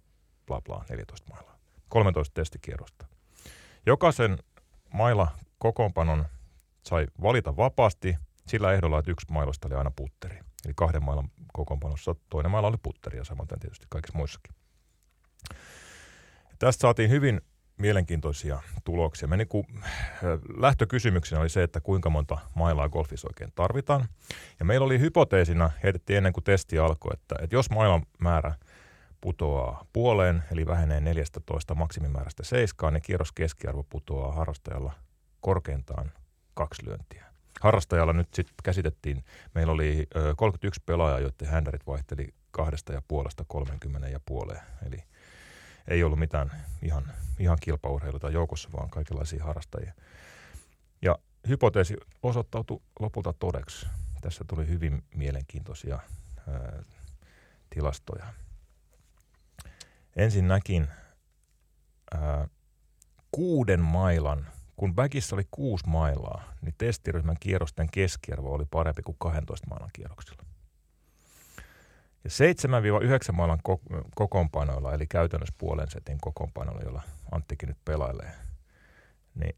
bla bla, 14 mailaa. 13 testikierrosta. Jokaisen maila kokoonpanon sai valita vapaasti sillä ehdolla, että yksi mailosta oli aina putteri. Eli kahden mailan kokoonpanossa toinen maila oli putteri ja samaten tietysti kaikissa muissakin. Tästä saatiin hyvin mielenkiintoisia tuloksia. Me niin kuin, lähtökysymyksenä oli se, että kuinka monta mailaa golfissa oikein tarvitaan. Ja meillä oli hypoteesina, heitettiin ennen kuin testi alkoi, että, että jos mailan määrä putoaa puoleen, eli vähenee 14 maksimimäärästä 7, niin kierros keskiarvo putoaa harrastajalla korkeintaan kaksi lyöntiä. Harrastajalla nyt sitten käsitettiin, meillä oli ö, 31 pelaajaa, joiden händärit vaihteli kahdesta ja puolesta 30 ja puoleen. Eli ei ollut mitään ihan, ihan kilpaurheiluta joukossa, vaan kaikenlaisia harrastajia. Ja hypoteesi osoittautui lopulta todeksi. Tässä tuli hyvin mielenkiintoisia ää, tilastoja. Ensinnäkin ää, kuuden mailan, kun väkissä oli kuusi mailaa, niin testiryhmän kierrosten keskiarvo oli parempi kuin 12 mailan kierroksilla. Ja 7-9 mailan kokoonpanoilla, eli käytännössä puolen setin kokoonpanoilla, jolla Anttikin nyt pelailee, niin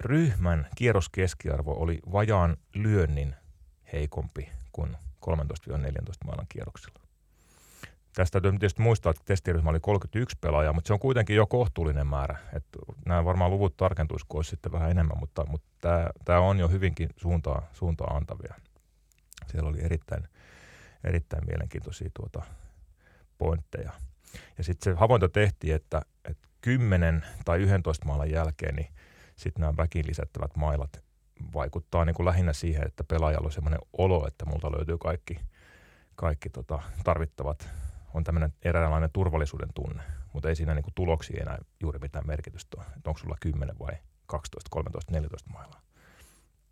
ryhmän kierroskeskiarvo oli vajaan lyönnin heikompi kuin 13-14 mailan kierroksilla. Tästä täytyy tietysti muistaa, että testiryhmä oli 31 pelaajaa, mutta se on kuitenkin jo kohtuullinen määrä. Että nämä varmaan luvut tarkentuisi, kun olisi sitten vähän enemmän, mutta, mutta tämä, tämä on jo hyvinkin suuntaa, suuntaa antavia. Siellä oli erittäin, erittäin mielenkiintoisia tuota pointteja. Ja sitten se havainto tehtiin, että, että 10 tai 11 maalan jälkeen, niin sitten nämä väkin lisättävät mailat vaikuttaa niin kuin lähinnä siihen, että pelaajalla on sellainen olo, että multa löytyy kaikki, kaikki tota, tarvittavat, on tämmöinen eräänlainen turvallisuuden tunne, mutta ei siinä niin tuloksia enää juuri mitään merkitystä ole. Että onko sulla 10 vai 12, 13, 14 mailaa.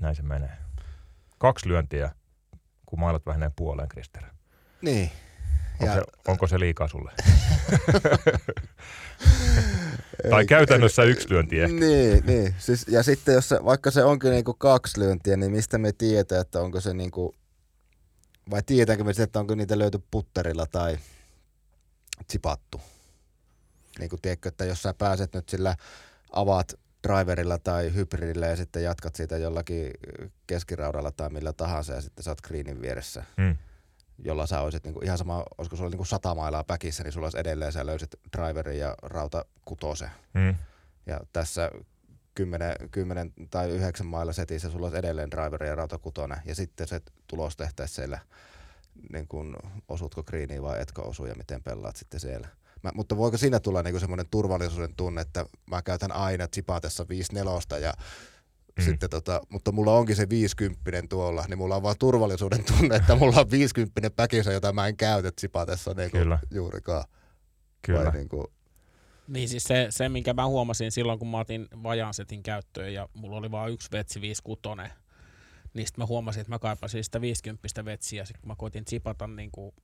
Näin se menee. Kaksi lyöntiä kun mailat vähenee puoleen, Krister. Niin. Onko, ja... se, onko se liikaa sulle? tai käytännössä ei, yksi lyönti ehkä. Niin, niin. Siis, ja sitten jos se, vaikka se onkin niinku kaksi lyöntiä, niin mistä me tietää, että onko se niinku, vai tiedetäänkö me että onko niitä löyty putterilla tai tsipattu? Niin kuin tiedätkö, että jos sä pääset nyt sillä avaat driverilla tai hybridillä ja sitten jatkat siitä jollakin keskiraudalla tai millä tahansa ja sitten sä oot greenin vieressä, mm. jolla sä olisit niinku, ihan sama, olisiko sulla niinku sata mailaa päkissä, niin sulla olisi edelleen sä löysit driverin ja rauta kutose. Mm. Ja tässä 10, 10 tai 9 mailla setissä sulla olisi edelleen driveri ja rauta kutonen ja sitten se tulos tehtäisiin siellä, niin kun, osutko greeniin vai etkö osu ja miten pelaat sitten siellä. Mä, mutta voiko siinä tulla niinku semmoinen turvallisuuden tunne, että mä käytän aina Zipatessa 5 ja mm. sitten tota, mutta mulla onkin se 50 tuolla, niin mulla on vaan turvallisuuden tunne, että mulla on 50 päkissä, jota mä en käytä Zipatessa niinku Kyllä. juurikaan. Kyllä. Vai niinku... Niin siis se, se, minkä mä huomasin silloin, kun mä otin vajaan setin käyttöön ja mulla oli vain yksi vetsi 56, niin sitten mä huomasin, että mä kaipasin sitä 50 vetsiä, sitten kun mä koitin zipata niin kuin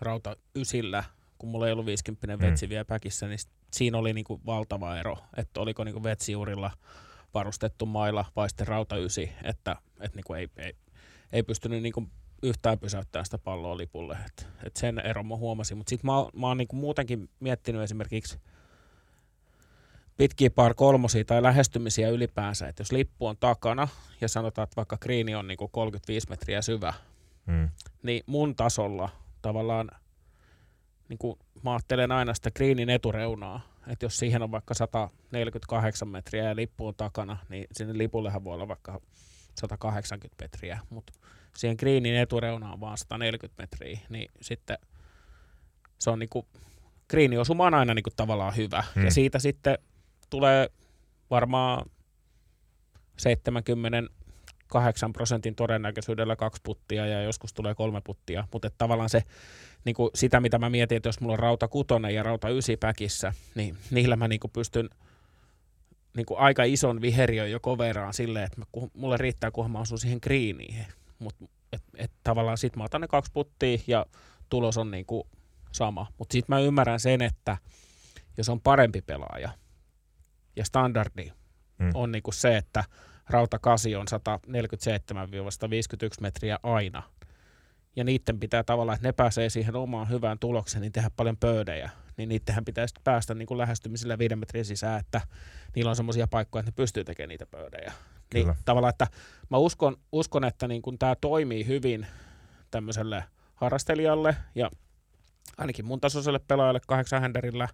rauta ysillä kun mulla ei ollut 50 mm. vetsi vielä päkissä, niin siinä oli niinku valtava ero, että oliko niinku vetsiurilla varustettu mailla vai sitten rauta ysi, että et niinku ei, ei, ei pystynyt niinku yhtään pysäyttämään sitä palloa lipulle. Et, et sen eron mä huomasin, mutta sitten mä, mä oon niinku muutenkin miettinyt esimerkiksi pitkiä par kolmosia tai lähestymisiä ylipäänsä, että jos lippu on takana ja sanotaan, että vaikka kriini on niinku 35 metriä syvä, mm. niin mun tasolla tavallaan – niin kuin mä ajattelen aina sitä greenin etureunaa, että jos siihen on vaikka 148 metriä ja lippu on takana, niin sinne lipullehan voi olla vaikka 180 metriä, mutta siihen greenin etureunaan on vaan 140 metriä, niin sitten se on niinku, osuma on aina niinku tavallaan hyvä. Hmm. Ja siitä sitten tulee varmaan 70 8 prosentin todennäköisyydellä kaksi puttia ja joskus tulee kolme puttia, mutta tavallaan se, niin kuin sitä mitä mä mietin, että jos mulla on rauta kutonen ja rauta ysi päkissä, niin niillä mä niin kuin pystyn niin kuin aika ison viheriön jo koveraan silleen, että mä, mulle riittää, kunhan mä asun siihen greeniin. Mutta et, et, tavallaan sit mä otan ne kaksi puttia ja tulos on niin kuin sama. Mutta sitten mä ymmärrän sen, että jos on parempi pelaaja ja standardi hmm. on niin kuin se, että rauta 8 on 147-151 metriä aina, ja niiden pitää tavallaan, että ne pääsee siihen omaan hyvään tulokseen, niin tehdä paljon pöydejä, niin niidenhän pitäisi päästä niin kuin lähestymisellä viiden metrin sisään, että niillä on semmoisia paikkoja, että ne pystyy tekemään niitä pöydejä. Niin Kyllä. Niin tavallaan, että mä uskon, uskon että niin kuin tämä toimii hyvin tämmöiselle harrastelijalle ja ainakin mun tasoiselle pelaajalle kahdeksan händerillä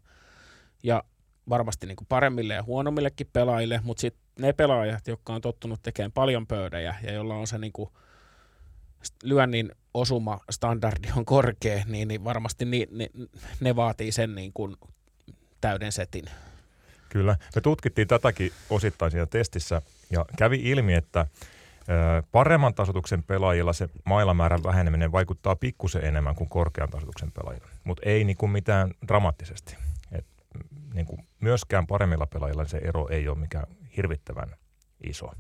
ja varmasti niin kuin paremmille ja huonommillekin pelaajille, mutta sitten ne pelaajat, jotka on tottunut tekemään paljon pöydejä ja jolla on se niin kuin lyönnin osuma standardi on korkea, niin, niin varmasti ni, ne, ne vaatii sen niin kuin täyden setin. Kyllä. Me tutkittiin tätäkin osittain siinä testissä ja kävi ilmi, että paremman tasotuksen pelaajilla se mailamäärän väheneminen vaikuttaa pikkusen enemmän kuin korkean tasotuksen pelaajilla, mutta ei niin kuin mitään dramaattisesti. Niin kuin myöskään paremmilla pelaajilla se ero ei ole mikään hirvittävän iso.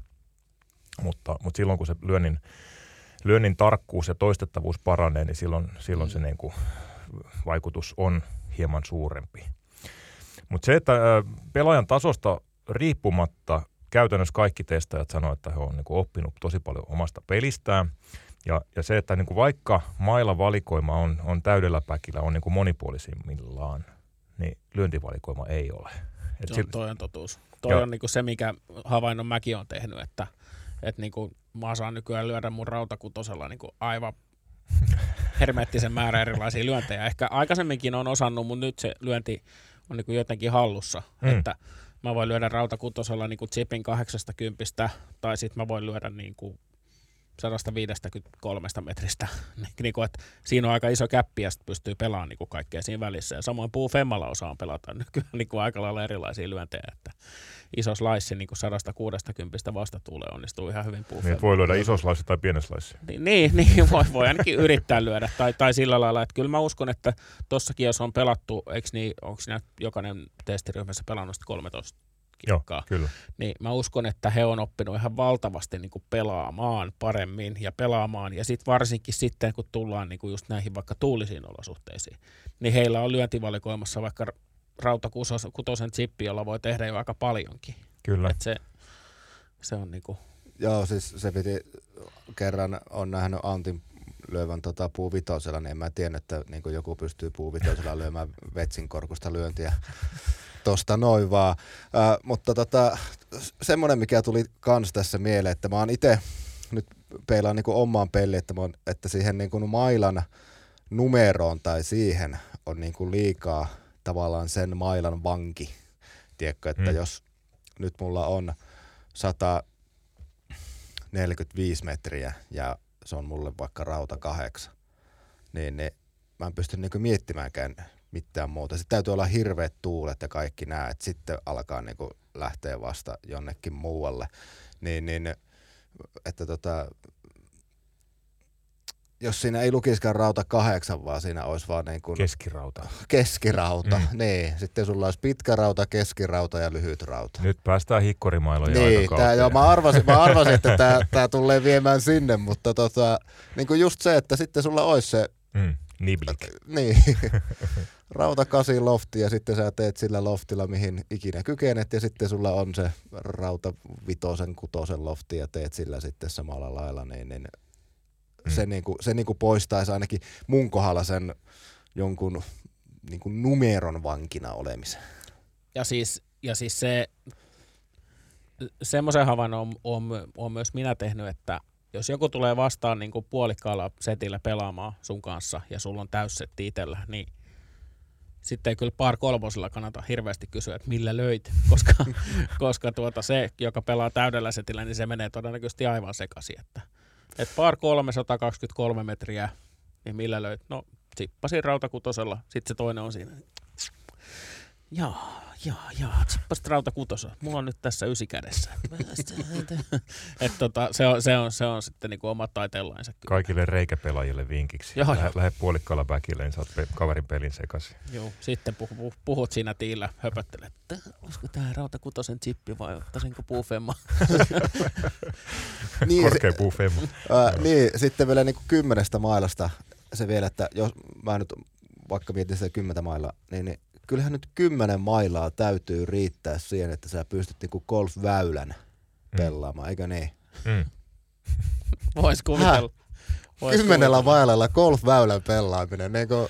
Mutta, mutta silloin kun se lyönnin, lyönnin tarkkuus ja toistettavuus paranee, niin silloin, silloin se niin kuin vaikutus on hieman suurempi. Mutta se, että pelaajan tasosta riippumatta käytännössä kaikki testaajat sanoo, että he on niin kuin oppinut tosi paljon omasta pelistään. Ja, ja se, että niin kuin vaikka mailla valikoima on, on täydellä päkillä, on niin kuin monipuolisimmillaan, niin lyöntivalikoima ei ole. Et se on, toi on totuus. Toi ja, on niin kuin se, mikä havainnon mäkin on tehnyt, että, että niin kuin mä saan nykyään lyödä mun rautakutosella niin kuin aivan hermeettisen määrä erilaisia lyöntejä. Ehkä aikaisemminkin on osannut, mutta nyt se lyönti on niin kuin jotenkin hallussa. Mm. Että mä voin lyödä rautakutosella niin kuin chipin 80 tai sitten mä voin lyödä niin kuin 153 metristä. niin kuin, että siinä on aika iso käppi ja pystyy pelaamaan niin kuin kaikkea siinä välissä. Ja samoin puu Femmalla osaan pelata nykyään niin kuin aika lailla erilaisia lyöntejä. Että iso slice niin kuin 160 vastatuuleen onnistuu ihan hyvin puu niin, voi lyödä iso slice tai pieni slice. Niin, niin, niin voi, voi ainakin yrittää lyödä. Tai, tai sillä lailla, että kyllä mä uskon, että tossakin jos on pelattu, eikö niin, onko siinä jokainen testiryhmässä pelannut 13 kiekkaa. Joo, kyllä. Niin mä uskon, että he on oppinut ihan valtavasti niin kuin pelaamaan paremmin ja pelaamaan. Ja sitten varsinkin sitten, kun tullaan niin kuin just näihin vaikka tuulisiin olosuhteisiin, niin heillä on lyöntivalikoimassa vaikka rautakutosen chippi, jolla voi tehdä jo aika paljonkin. Kyllä. Et se, se on niinku... Joo, siis se piti, kerran on nähnyt Antin lyövän tota puuvitosella, niin en mä tiedä, että niin joku pystyy puuvitosella lyömään vetsin korkusta lyöntiä tosta noin vaan. Äh, mutta tota, semmoinen, mikä tuli kans tässä mieleen, että mä oon itse nyt peilaan niin omaan peliin, että, oon, että siihen niin mailan numeroon tai siihen on niin liikaa tavallaan sen mailan vanki. Tiedätkö, että mm. jos nyt mulla on 145 metriä ja se on mulle vaikka rauta kahdeksan, niin, niin mä en pysty niinku miettimäänkään mitään muuta. Sitten täytyy olla hirveät tuulet ja kaikki nämä, että sitten alkaa niinku lähteä vasta jonnekin muualle. Niin, niin että tota, jos siinä ei lukisikaan rauta kahdeksan, vaan siinä olisi vaan niin kuin... Keskirauta. Keskirauta, mm. niin. Sitten sulla olisi pitkä rauta, keskirauta ja lyhyt rauta. Nyt päästään hikkorimailoja Niin, tää, joo, mä arvasin, mä arvasin että tämä tää tulee viemään sinne, mutta tota, niin kuin just se, että sitten sulla olisi se... Mm. Niblik. Niin. rauta kasi lofti ja sitten sä teet sillä loftilla mihin ikinä kykenet ja sitten sulla on se rauta vitosen, kutosen lofti ja teet sillä sitten samalla lailla, niin, niin Mm. Se, niinku, se niinku poistaisi ainakin mun kohdalla sen jonkun niinku numeron vankina olemisen. Ja siis, ja siis se, semmoisen havainnon on, on, on, myös minä tehnyt, että jos joku tulee vastaan niin kuin puolikkaalla setillä pelaamaan sun kanssa ja sulla on täyssetti itsellä, niin sitten ei kyllä par kolmosella kannata hirveästi kysyä, että millä löit, koska, koska tuota, se, joka pelaa täydellä setillä, niin se menee todennäköisesti aivan sekaisin. Että et par 323 metriä, niin millä löyt? No, sippasin rautakutosella. Sitten se toinen on siinä. Joo, jaa, jaa, tsippasit rauta kutosa. Mulla on nyt tässä ysi kädessä. Et tota, se, on, se, on, se on sitten niinku omat taiteenlainsa. Kyllä. Kaikille reikäpelaajille vinkiksi. Joo, lähde, joo. lähde puolikkaalla backille, niin saat pe- kaverin pelin sekaisin. Joo, sitten puh, puh, puhut siinä tiillä, höpöttelet, että olisiko tämä rauta kutosen chippi vai ottaisinko puufemma? niin, se, Korkea puufemma. ää, niin, sitten vielä niinku kymmenestä mailasta se vielä, että jos mä nyt vaikka mietin sitä kymmentä mailaa, niin, niin kyllähän nyt kymmenen mailaa täytyy riittää siihen, että sä pystyt niinku golfväylän pelaamaan, eikö niin? Mm. Vois kuvitella. Vois Kymmenellä mailalla golfväylän pelaaminen, niin kuin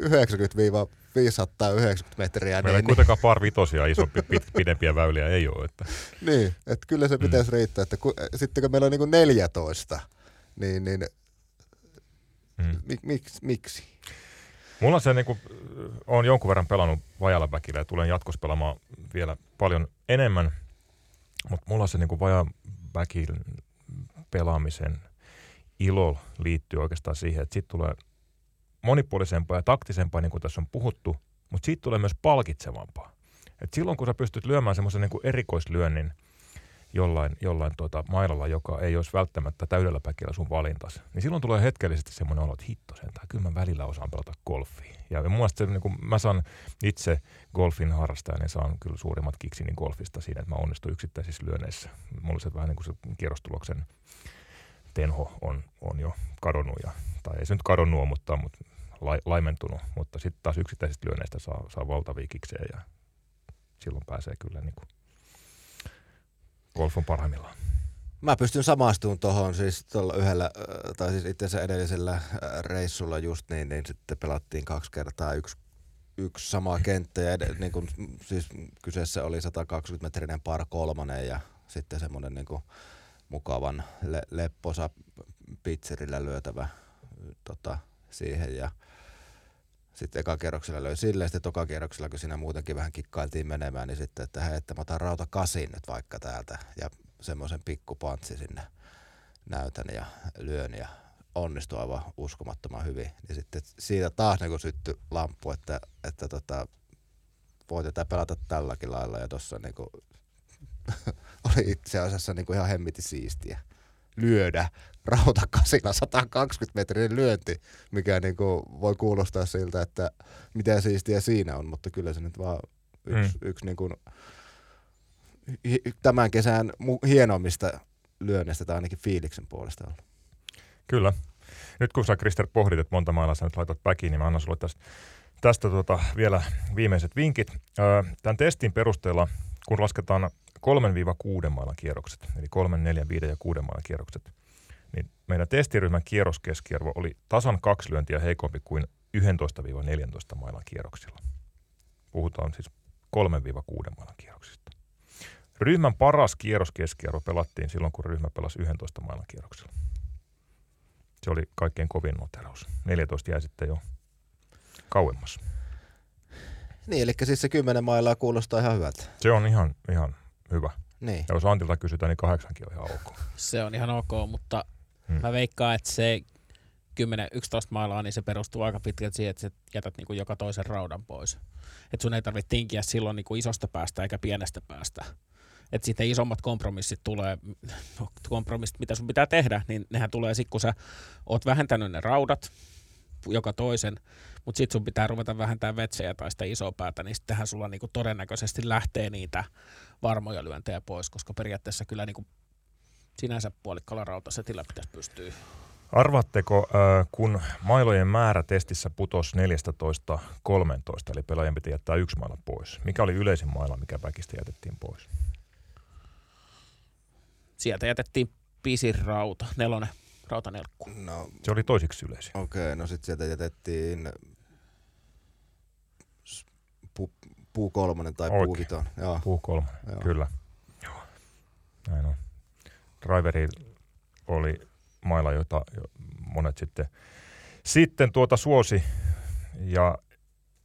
90-590 metriä. Meillä ei Niin, niin, kuitenkaan par vitosia iso, pit, pidempiä väyliä ei ole. Että. niin, että kyllä se pitäisi riittää. Että ku, sitten kun meillä on niin kuin 14, niin, niin Mm. mik, miksi? miksi? Mulla se niinku, on jonkun verran pelannut vajalla väkillä ja tulen jatkossa pelaamaan vielä paljon enemmän, mutta mulla se niinku vajaa väkin pelaamisen ilo liittyy oikeastaan siihen, että siitä tulee monipuolisempaa ja taktisempaa, niin kuin tässä on puhuttu, mutta siitä tulee myös palkitsevampaa. Et silloin kun sä pystyt lyömään semmoisen niinku erikoislyönnin jollain, jollain tuota mailalla, joka ei olisi välttämättä täydellä päkillä sun valintas, niin silloin tulee hetkellisesti semmoinen olo, että hitto sentään, kyllä mä välillä osaan pelata golfia. Ja mun mielestä se, niin kun mä saan itse golfin harrastajan, niin saan kyllä suurimmat kiksini golfista siinä, että mä onnistun yksittäisissä lyönneissä. Mulla se vähän niin kuin se kierrostuloksen tenho on, on jo kadonnut, ja, tai ei se nyt kadonnut, mutta, mutta lai, laimentunut, mutta sitten taas yksittäisistä lyönneistä saa, saa valtavia kiksejä ja silloin pääsee kyllä niin kuin golf on parhaimmillaan. Mä pystyn samastumaan tuohon siis tuolla yhdellä, tai siis itse asiassa edellisellä reissulla just niin, niin sitten pelattiin kaksi kertaa yksi, yksi sama kenttä ja ed- niin kun, siis kyseessä oli 120 metrinen par kolmonen ja sitten semmoinen niin mukavan le- lepposa pizzerillä lyötävä tota, siihen ja sitten eka kierroksella löi silleen, sitten toka kierroksella, kun siinä muutenkin vähän kikkailtiin menemään, niin sitten, että hei, että mä otan rauta kasin nyt vaikka täältä ja semmoisen pikkupantsi sinne näytän ja lyön ja onnistuu aivan uskomattoman hyvin. Niin sitten siitä taas niin syttyi lamppu, että, että tota, voi tätä pelata tälläkin lailla ja tuossa niin oli itse asiassa niin kuin ihan hemmiti siistiä lyödä rautakasilla 120 metrin lyönti, mikä niin kuin voi kuulostaa siltä, että mitä siistiä siinä on, mutta kyllä se nyt vaan yksi, mm. yksi niin kuin tämän kesän hienoimmista lyönneistä tai ainakin fiiliksen puolesta ollut. Kyllä. Nyt kun sä Krister pohdit, että monta mailaa sä nyt laitat backiin, niin mä annan sulle tästä, tästä tota vielä viimeiset vinkit. Öö, Tämän testin perusteella, kun lasketaan 3-6 mailan kierrokset, eli 3, 4, 5 ja 6 mailan kierrokset, meidän testiryhmän kierroskeskiarvo oli tasan kaksi lyöntiä heikompi kuin 11-14 mailan kierroksilla. Puhutaan siis 3-6 mailan kierroksista. Ryhmän paras kierroskeskiarvo pelattiin silloin, kun ryhmä pelasi 11 mailan kierroksella. Se oli kaikkein kovin noteraus. 14 jäi sitten jo kauemmas. Niin, eli siis se 10 mailaa kuulostaa ihan hyvältä. Se on ihan, ihan hyvä. Niin. Ja jos Antilta kysytään, niin kahdeksankin on ihan ok. Se on ihan ok, mutta Hmm. mä veikkaan, että se 10-11 mailaa, niin se perustuu aika pitkälti siihen, että sä jätät niin kuin joka toisen raudan pois. Että sun ei tarvitse tinkiä silloin niin kuin isosta päästä eikä pienestä päästä. Että sitten isommat kompromissit tulee, kompromissit, mitä sun pitää tehdä, niin nehän tulee sitten, kun sä oot vähentänyt ne raudat, joka toisen, mutta sitten sun pitää ruveta vähentää vetsejä tai sitä isoa päätä, niin sittenhän sulla niinku todennäköisesti lähtee niitä varmoja lyöntejä pois, koska periaatteessa kyllä niinku sinänsä puolikkalla rautasetillä pitäisi pystyä. Arvaatteko, äh, kun mailojen määrä testissä putosi 14-13, eli pelaajan piti jättää yksi maila pois. Mikä oli yleisin maila, mikä väkistä jätettiin pois? Sieltä jätettiin pisin rauta, nelonen rautanelkku. No Se oli toisiksi yleisin. okei, okay, no sitten sieltä jätettiin pu, puu kolmonen tai Oikein. puu viton. Joo, Puu kolme, joo. kyllä. Joo. Näin on. Driveri oli maila, jota jo monet sitten, sitten tuota suosi. Ja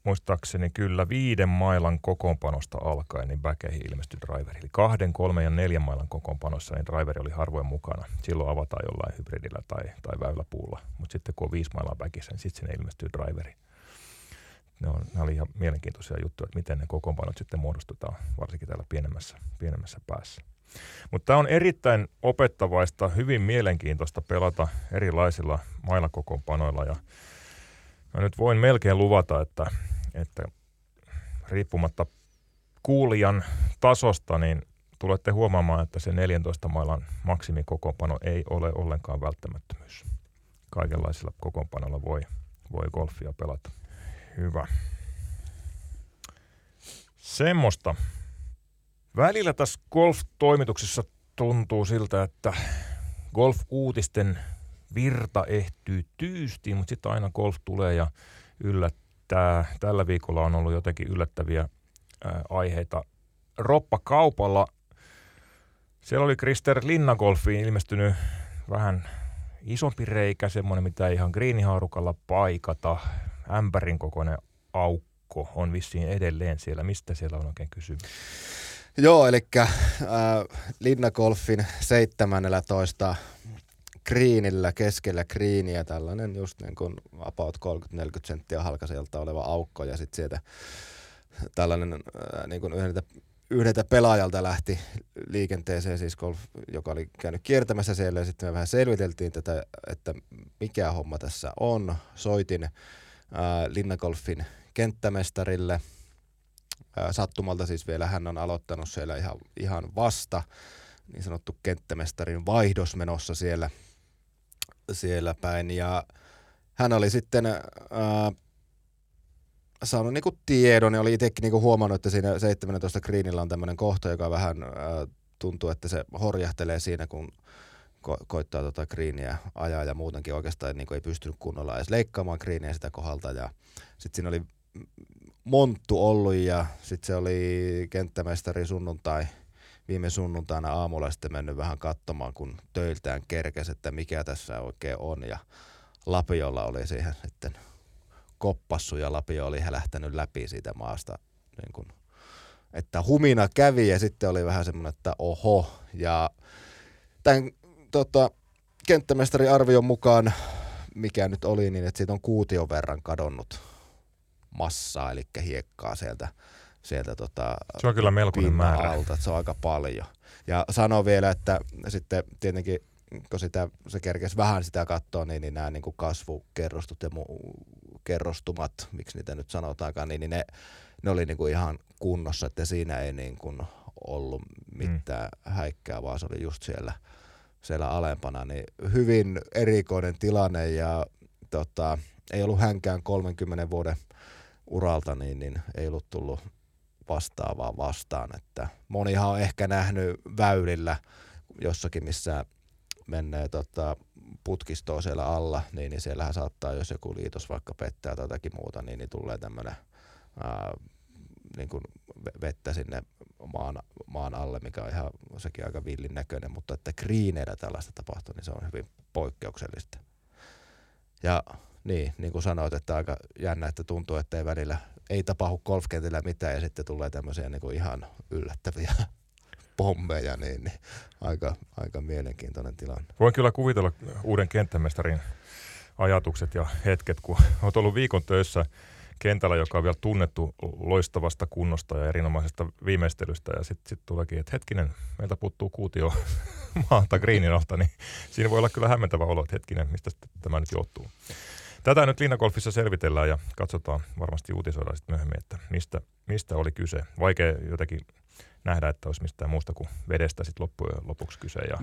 muistaakseni kyllä viiden mailan kokoonpanosta alkaen, niin väkeihin ilmestyi driveri. Eli kahden, kolmen ja neljän mailan kokoonpanossa, niin driveri oli harvoin mukana. Silloin avataan jollain hybridillä tai, tai väyläpuulla. Mutta sitten kun on viisi mailaa väkissä, niin sitten sinne ilmestyy driveri. ne, on, ne oli ihan mielenkiintoisia juttuja, että miten ne kokoonpanot sitten muodostetaan, varsinkin täällä pienemmässä, pienemmässä päässä. Mutta tämä on erittäin opettavaista, hyvin mielenkiintoista pelata erilaisilla mailakokoonpanoilla ja mä nyt voin melkein luvata, että, että riippumatta kuulijan tasosta, niin tulette huomaamaan, että se 14 mailan maksimikokoonpano ei ole ollenkaan välttämättömyys. Kaikenlaisilla kokoonpanoilla voi, voi golfia pelata. Hyvä. Semmoista. Välillä tässä golf-toimituksessa tuntuu siltä, että golf-uutisten virta ehtyy tyystiin, mutta sitten aina golf tulee ja yllättää. Tällä viikolla on ollut jotenkin yllättäviä ää, aiheita. Roppa kaupalla. Siellä oli Krister Linnagolfiin ilmestynyt vähän isompi reikä, semmoinen mitä ihan greenihaarukalla paikata. Ämpärin kokoinen aukko on vissiin edelleen siellä. Mistä siellä on oikein kysymys? Joo, eli äh, Linnagolfin 17 kriinillä keskellä kriiniä tällainen just niin kuin about 30-40 senttiä halkaselta oleva aukko ja sitten sieltä tällainen äh, niin kuin yhdeltä, yhdeltä pelaajalta lähti liikenteeseen, siis golf, joka oli käynyt kiertämässä siellä ja sitten me vähän selviteltiin tätä, että mikä homma tässä on. Soitin äh, Linnagolfin kenttämestarille – sattumalta siis vielä hän on aloittanut siellä ihan, ihan vasta, niin sanottu kenttämestarin vaihdos menossa siellä, siellä päin. Ja hän oli sitten ää, saanut niinku tiedon ja oli itsekin niinku huomannut, että siinä 17 greenillä on tämmöinen kohta, joka vähän ää, tuntuu, että se horjahtelee siinä, kun ko- koittaa tota greeniä ajaa ja muutenkin oikeastaan niin ei pystynyt kunnolla edes leikkaamaan greeniä sitä kohdalta. Ja sitten siinä oli monttu ollut ja sitten se oli kenttämestari sunnuntai, viime sunnuntaina aamulla sitten mennyt vähän katsomaan, kun töiltään kerkesi, että mikä tässä oikein on. Ja Lapiolla oli siihen sitten koppassu ja Lapio oli lähtenyt läpi siitä maasta, niin kun, että humina kävi ja sitten oli vähän semmoinen, että oho. Ja tämän tota, kenttämestari arvion mukaan, mikä nyt oli, niin että siitä on kuution verran kadonnut massaa, eli hiekkaa sieltä, sieltä tota, se on kyllä melkoinen määrä. Alta, se on aika paljon. Ja sanoo vielä, että sitten tietenkin kun sitä, se kerkesi vähän sitä katsoa, niin, niin nämä niin kuin kasvukerrostut ja mu- kerrostumat, miksi niitä nyt sanotaankaan, niin, niin ne, ne oli niin kuin ihan kunnossa, että siinä ei niin kuin ollut mitään mm. häikkää, vaan se oli just siellä, siellä alempana. Niin hyvin erikoinen tilanne ja tota, ei ollut hänkään 30 vuoden uralta, niin, niin ei ollut tullut vastaavaa vastaan. Että monihan on ehkä nähnyt väylillä jossakin, missä menee tota, putkistoa siellä alla, niin, niin siellähän saattaa, jos joku liitos vaikka pettää tai jotakin muuta, niin, niin tulee tämmöinen niin kuin vettä sinne maan, maan alle, mikä on ihan sekin aika villin näköinen, mutta että kriineillä tällaista tapahtuu, niin se on hyvin poikkeuksellista. Ja niin, niin kuin sanoit, että aika jännä, että tuntuu, että ei välillä ei tapahdu golfkentillä mitään ja sitten tulee tämmöisiä niin kuin ihan yllättäviä pommeja, niin, niin aika, aika mielenkiintoinen tilanne. Voin kyllä kuvitella uuden kenttämestarin ajatukset ja hetket, kun olet ollut viikon töissä kentällä, joka on vielä tunnettu loistavasta kunnosta ja erinomaisesta viimeistelystä. Ja sitten sit tuleekin, että hetkinen, meiltä puuttuu kuutio maata greenin alta, niin siinä voi olla kyllä hämmentävä olo, että hetkinen, mistä tämä nyt johtuu. Tätä nyt Linnagolfissa selvitellään ja katsotaan, varmasti uutisoidaan sitten myöhemmin, että mistä, mistä oli kyse. Vaikea jotenkin nähdä, että olisi mistään muusta kuin vedestä sitten loppujen lopuksi kyse, ja,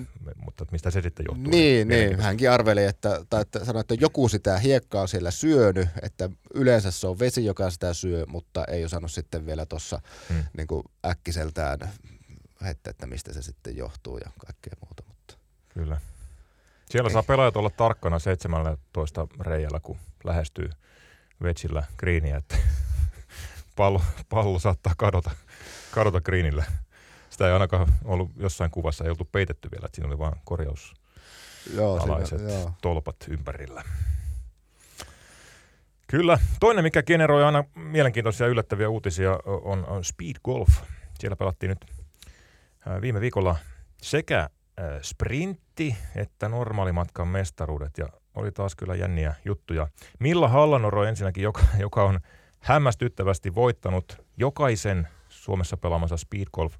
mutta mistä se sitten johtuu? Niin, niin. hänkin arveli, että, tai että sanoi, että joku sitä hiekkaa siellä syönyt, että yleensä se on vesi, joka sitä syö, mutta ei osannut sitten vielä tuossa hmm. niin äkkiseltään että, että mistä se sitten johtuu ja kaikkea muuta. Mutta. Kyllä. Siellä saa pelaajat olla tarkkana 17 reijällä, kun lähestyy vetsillä greeniä, että pallo, pallo saattaa kadota, kadota greenillä. Sitä ei ainakaan ollut jossain kuvassa, ei oltu peitetty vielä, että siinä oli vain korjaus joo, siinä, joo. tolpat ympärillä. Kyllä. Toinen, mikä generoi aina mielenkiintoisia yllättäviä uutisia, on, on Speed Golf. Siellä pelattiin nyt viime viikolla sekä sprintti että normaalimatkan mestaruudet ja oli taas kyllä jänniä juttuja. Milla Hallanoro ensinnäkin, joka, joka on hämmästyttävästi voittanut jokaisen Suomessa pelaamansa Speed Golf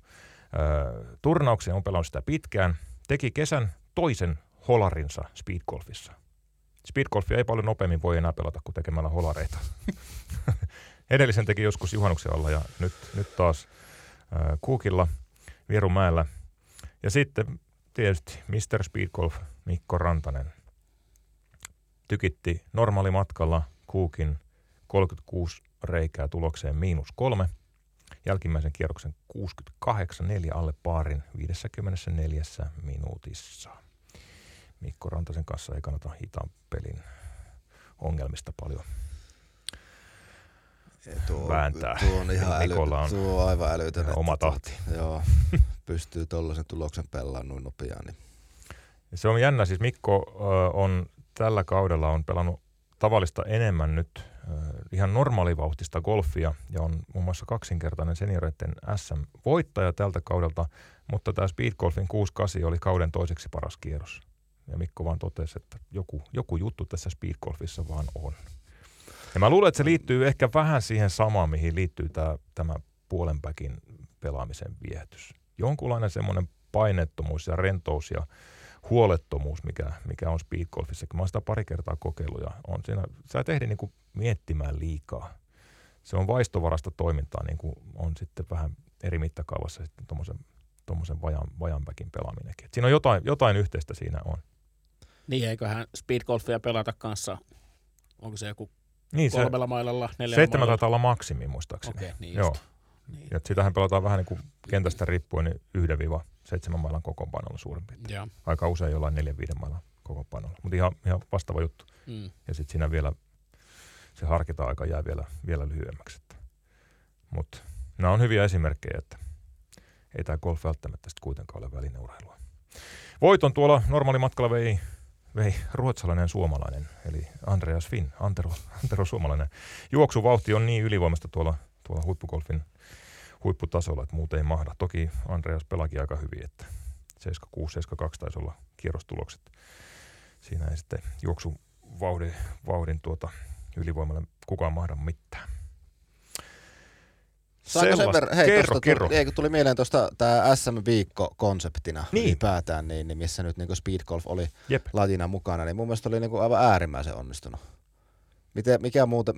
turnauksen, on pelannut sitä pitkään, teki kesän toisen holarinsa Speed Golfissa. Speed Golfia ei paljon nopeammin voi enää pelata kuin tekemällä holareita. Edellisen teki joskus juhannuksen alla ja nyt, nyt taas äh, Kuukilla Vierumäellä. Ja sitten tietysti Mr. Speed Golf Mikko Rantanen tykitti normaalimatkalla Kuukin 36 reikää tulokseen miinus kolme. Jälkimmäisen kierroksen 68, neljä alle paarin 54 minuutissa. Mikko Rantasen kanssa ei kannata hitaan pelin ongelmista paljon tuo, vääntää. Tuo on ihan äly, on, tuo on aivan älytön. Oma tahti. Joo, pystyy tuollaisen tuloksen pelaamaan noin nopeaan. Niin. Se on jännä, siis Mikko on tällä kaudella on pelannut tavallista enemmän nyt ihan normaalivauhtista golfia ja on muun muassa kaksinkertainen senioreiden SM-voittaja tältä kaudelta, mutta tämä Speed Golfin 6-8 oli kauden toiseksi paras kierros. Ja Mikko vaan totesi, että joku, joku juttu tässä Speed Golfissa vaan on. Ja mä luulen, että se liittyy ehkä vähän siihen samaan, mihin liittyy tämä, tämä puolenpäkin pelaamisen viehätys. Jonkunlainen semmoinen painettomuus ja rentous ja huolettomuus, mikä, mikä on speedgolfissa. Mä oon sitä pari kertaa kokeillut ja on siinä, sä et ehdi niin miettimään liikaa. Se on vaistovarasta toimintaa, niin kuin on sitten vähän eri mittakaavassa sitten tuommoisen tuommoisen vajan, vajanpäkin pelaaminenkin. Et siinä on jotain, jotain yhteistä siinä on. Niin, eiköhän speedgolfia pelata kanssa, onko se joku niin, kolmella se, mailalla, neljällä Seitsemän taitaa olla maksimi muistaakseni. Okei, niin Joo. Niin. Ja sitähän pelataan vähän niin kuin kentästä riippuen niin yhden viiva seitsemän mailan kokoonpanolla suurin piirtein. Ja. Aika usein jollain neljän viiden mailan kokoonpanolla. Mutta ihan, ihan vastaava juttu. Mm. Ja sitten siinä vielä se harkita-aika jää vielä, vielä lyhyemmäksi. Mutta nämä on hyviä esimerkkejä, että ei tämä golf välttämättä sitten kuitenkaan ole välineurheilua. Voiton tuolla normaalimatkalla vei vei ruotsalainen suomalainen, eli Andreas Finn, Antero, Antero suomalainen. Juoksuvauhti on niin ylivoimasta tuolla, tuolla huippugolfin huipputasolla, että muuten ei mahda. Toki Andreas pelakin aika hyvin, että 76, 72 taisi olla kierrostulokset. Siinä ei sitten juoksuvauhdin vauhdin tuota ylivoimalle kukaan mahda mitään. Saanko sen verran, hei, kerro, tosta kerro. Tuli, ei, kun tuli mieleen tuosta tämä SM-viikko konseptina niin. ylipäätään, niin, niin missä nyt niin Speed Golf oli Jep. lajina mukana, niin mun mielestä oli niin kuin aivan äärimmäisen onnistunut. Miten, mikä muuten,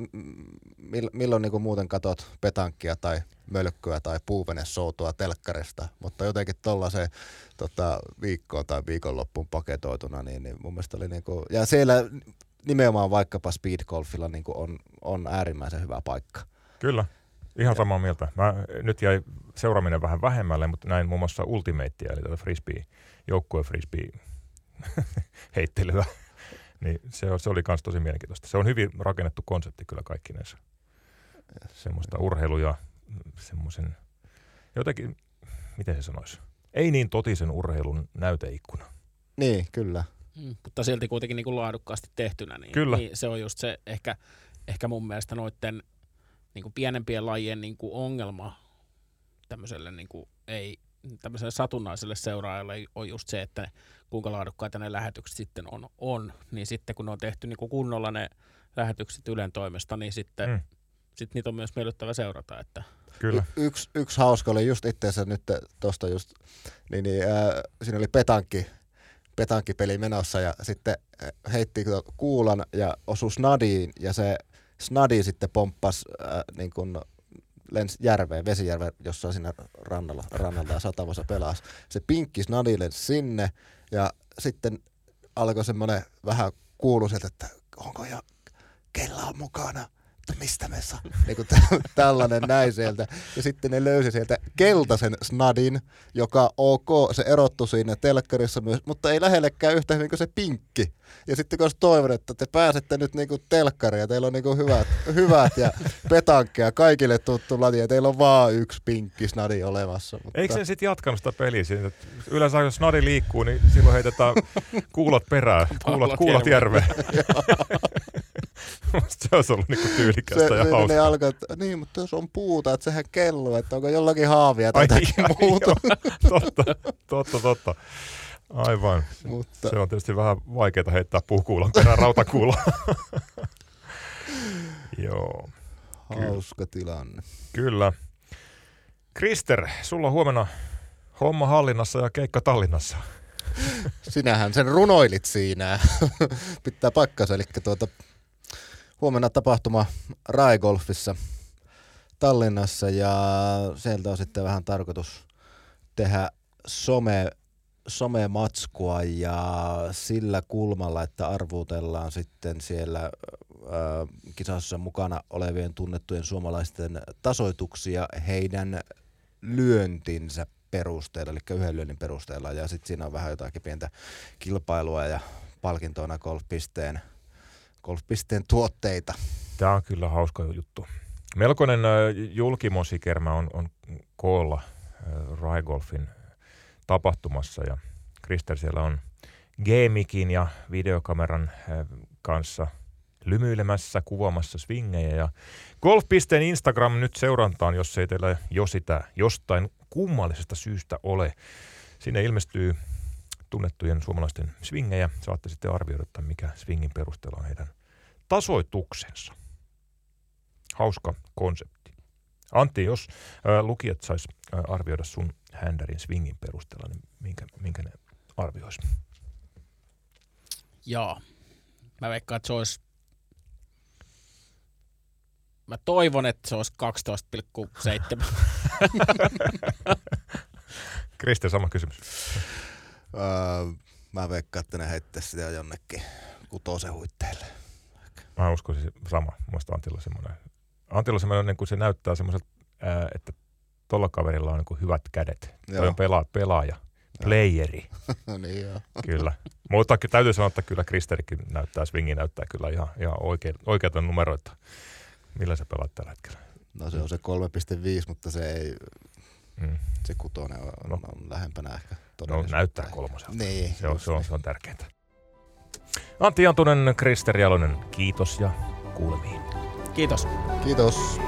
milloin niin muuten katot petankkia tai mölkkyä tai puuvenesoutua telkkarista, mutta jotenkin tuollaiseen tota, viikkoon tai viikonloppuun paketoituna, niin, niin mun mielestä oli niin kuin, ja siellä nimenomaan vaikkapa speed golfilla niin on, on äärimmäisen hyvä paikka. Kyllä. Ihan samaa mieltä. Mä, nyt jäi seuraaminen vähän vähemmälle, mutta näin muun muassa Ultimatea, eli tätä frisbee, joukkue frisbee heittelyä. Niin se, se oli myös tosi mielenkiintoista. Se on hyvin rakennettu konsepti kyllä kaikkinensa. Semmoista urheiluja, semmoisen, jotenkin, miten se sanoisi, ei niin totisen urheilun näyteikkuna. Niin, kyllä. Mm, mutta silti kuitenkin niin kuin laadukkaasti tehtynä, niin, Kyllä. niin se on just se ehkä, ehkä mun mielestä noiden niin kuin pienempien lajien niin kuin ongelma tämmöiselle niin kuin ei tämmöiselle satunnaiselle seuraajalle on just se, että kuinka laadukkaita ne lähetykset sitten on, on. niin sitten kun ne on tehty niin kuin kunnolla ne lähetykset Ylen toimesta, niin sitten mm. sit niitä on myös miellyttävä seurata. Että Kyllä. Y- yksi, yksi hauska oli just itseensä nyt tuosta just, niin, niin äh, siinä oli petankki, petankipeli menossa ja sitten heitti kuulan ja osui snadiin ja se Snadi sitten pomppasi äh, niin kuin lensi järveen, vesijärve jossain siinä rannalla, rannalla ja satavassa pelasi. Se pinkki Snadi lensi sinne ja sitten alkoi semmoinen vähän kuulu sieltä, että onko jo kella on mukana että mistä me saa, niin kuin tällainen näin sieltä. Ja sitten ne löysi sieltä keltaisen snadin, joka ok, se erottu siinä telkkarissa myös, mutta ei lähellekään yhtä hyvin kuin se pinkki. Ja sitten kun toivon, että te pääsette nyt niinku telkkariin ja teillä on niinku hyvät, hyvät ja petankkeja, kaikille tuttu ladi ja teillä on vaan yksi pinkki snadi olemassa. Mutta... Eikö se sitten jatkanut sitä peliä? Siinä, yleensä jos snadi liikkuu, niin silloin heitetään kuulot perään, kuulot, kuulot järveen. se olisi ollut niinku tyylikästä se, ja hauskaa. Ne alkaa, että niin, mutta jos on puuta, että sehän kelluu, että onko jollakin haavia tai jotakin muuta. totta, totta, totta. Aivan. Mutta... Se on tietysti vähän vaikeaa heittää puukuulan perään rautakuulla. Joo. Hauska tilanne. Kyllä. Krister, sulla on huomenna homma hallinnassa ja keikka Tallinnassa. Sinähän sen runoilit siinä. Pitää paikkansa. Eli tuota, huomenna tapahtuma Raigolfissa Tallinnassa ja sieltä on sitten vähän tarkoitus tehdä some, somematskua ja sillä kulmalla, että arvuutellaan sitten siellä äh, kisassa mukana olevien tunnettujen suomalaisten tasoituksia heidän lyöntinsä perusteella, eli yhden lyönnin perusteella, ja sitten siinä on vähän jotakin pientä kilpailua ja palkintoina golfpisteen, golfpisteen tuotteita. Tämä on kyllä hauska juttu. Melkoinen julkimosikermä on, on koolla Raigolfin tapahtumassa ja Krister siellä on Gamikin ja videokameran kanssa lymyilemässä, kuvaamassa swingejä ja Golf.pisteen Instagram nyt seurantaan, jos ei teillä jo sitä jostain kummallisesta syystä ole. Sinne ilmestyy tunnettujen suomalaisten swingejä. Saatte sitten arvioida, että mikä swingin perusteella on heidän tasoituksensa. Hauska konsepti. Antti, jos ää, lukijat sais ää, arvioida sun händärin swingin perusteella, niin minkä, minkä ne arvioisi? Joo. Mä veikkaan, että se olisi Mä toivon, että se olisi 12,7. Kriste, sama kysymys. Öö, mä veikkaan, että ne heittäisi sitä jonnekin kutosen huitteille. Mä uskoisin sama. Mielestäni Antilla semmoinen, Antilla semmoinen, niin kuin se näyttää semmoiselta, että tuolla kaverilla on niin kuin hyvät kädet. Joo. Toi on pela, pelaaja, playeri. niin joo. Kyllä. Mutta täytyy sanoa, että kyllä Kristerikin näyttää, swingi näyttää kyllä ihan, ihan oikein, oikeita numeroita. Millä sä pelaat tällä hetkellä? No se on se 3.5, mutta se ei, mm. se kutonen on, no. on lähempänä ehkä No näyttää kolmoselta. Niin, se, on, se, on, se on tärkeintä. Antti Jantunen, Krister Jalonen, kiitos ja kuulemiin. Kiitos. Kiitos.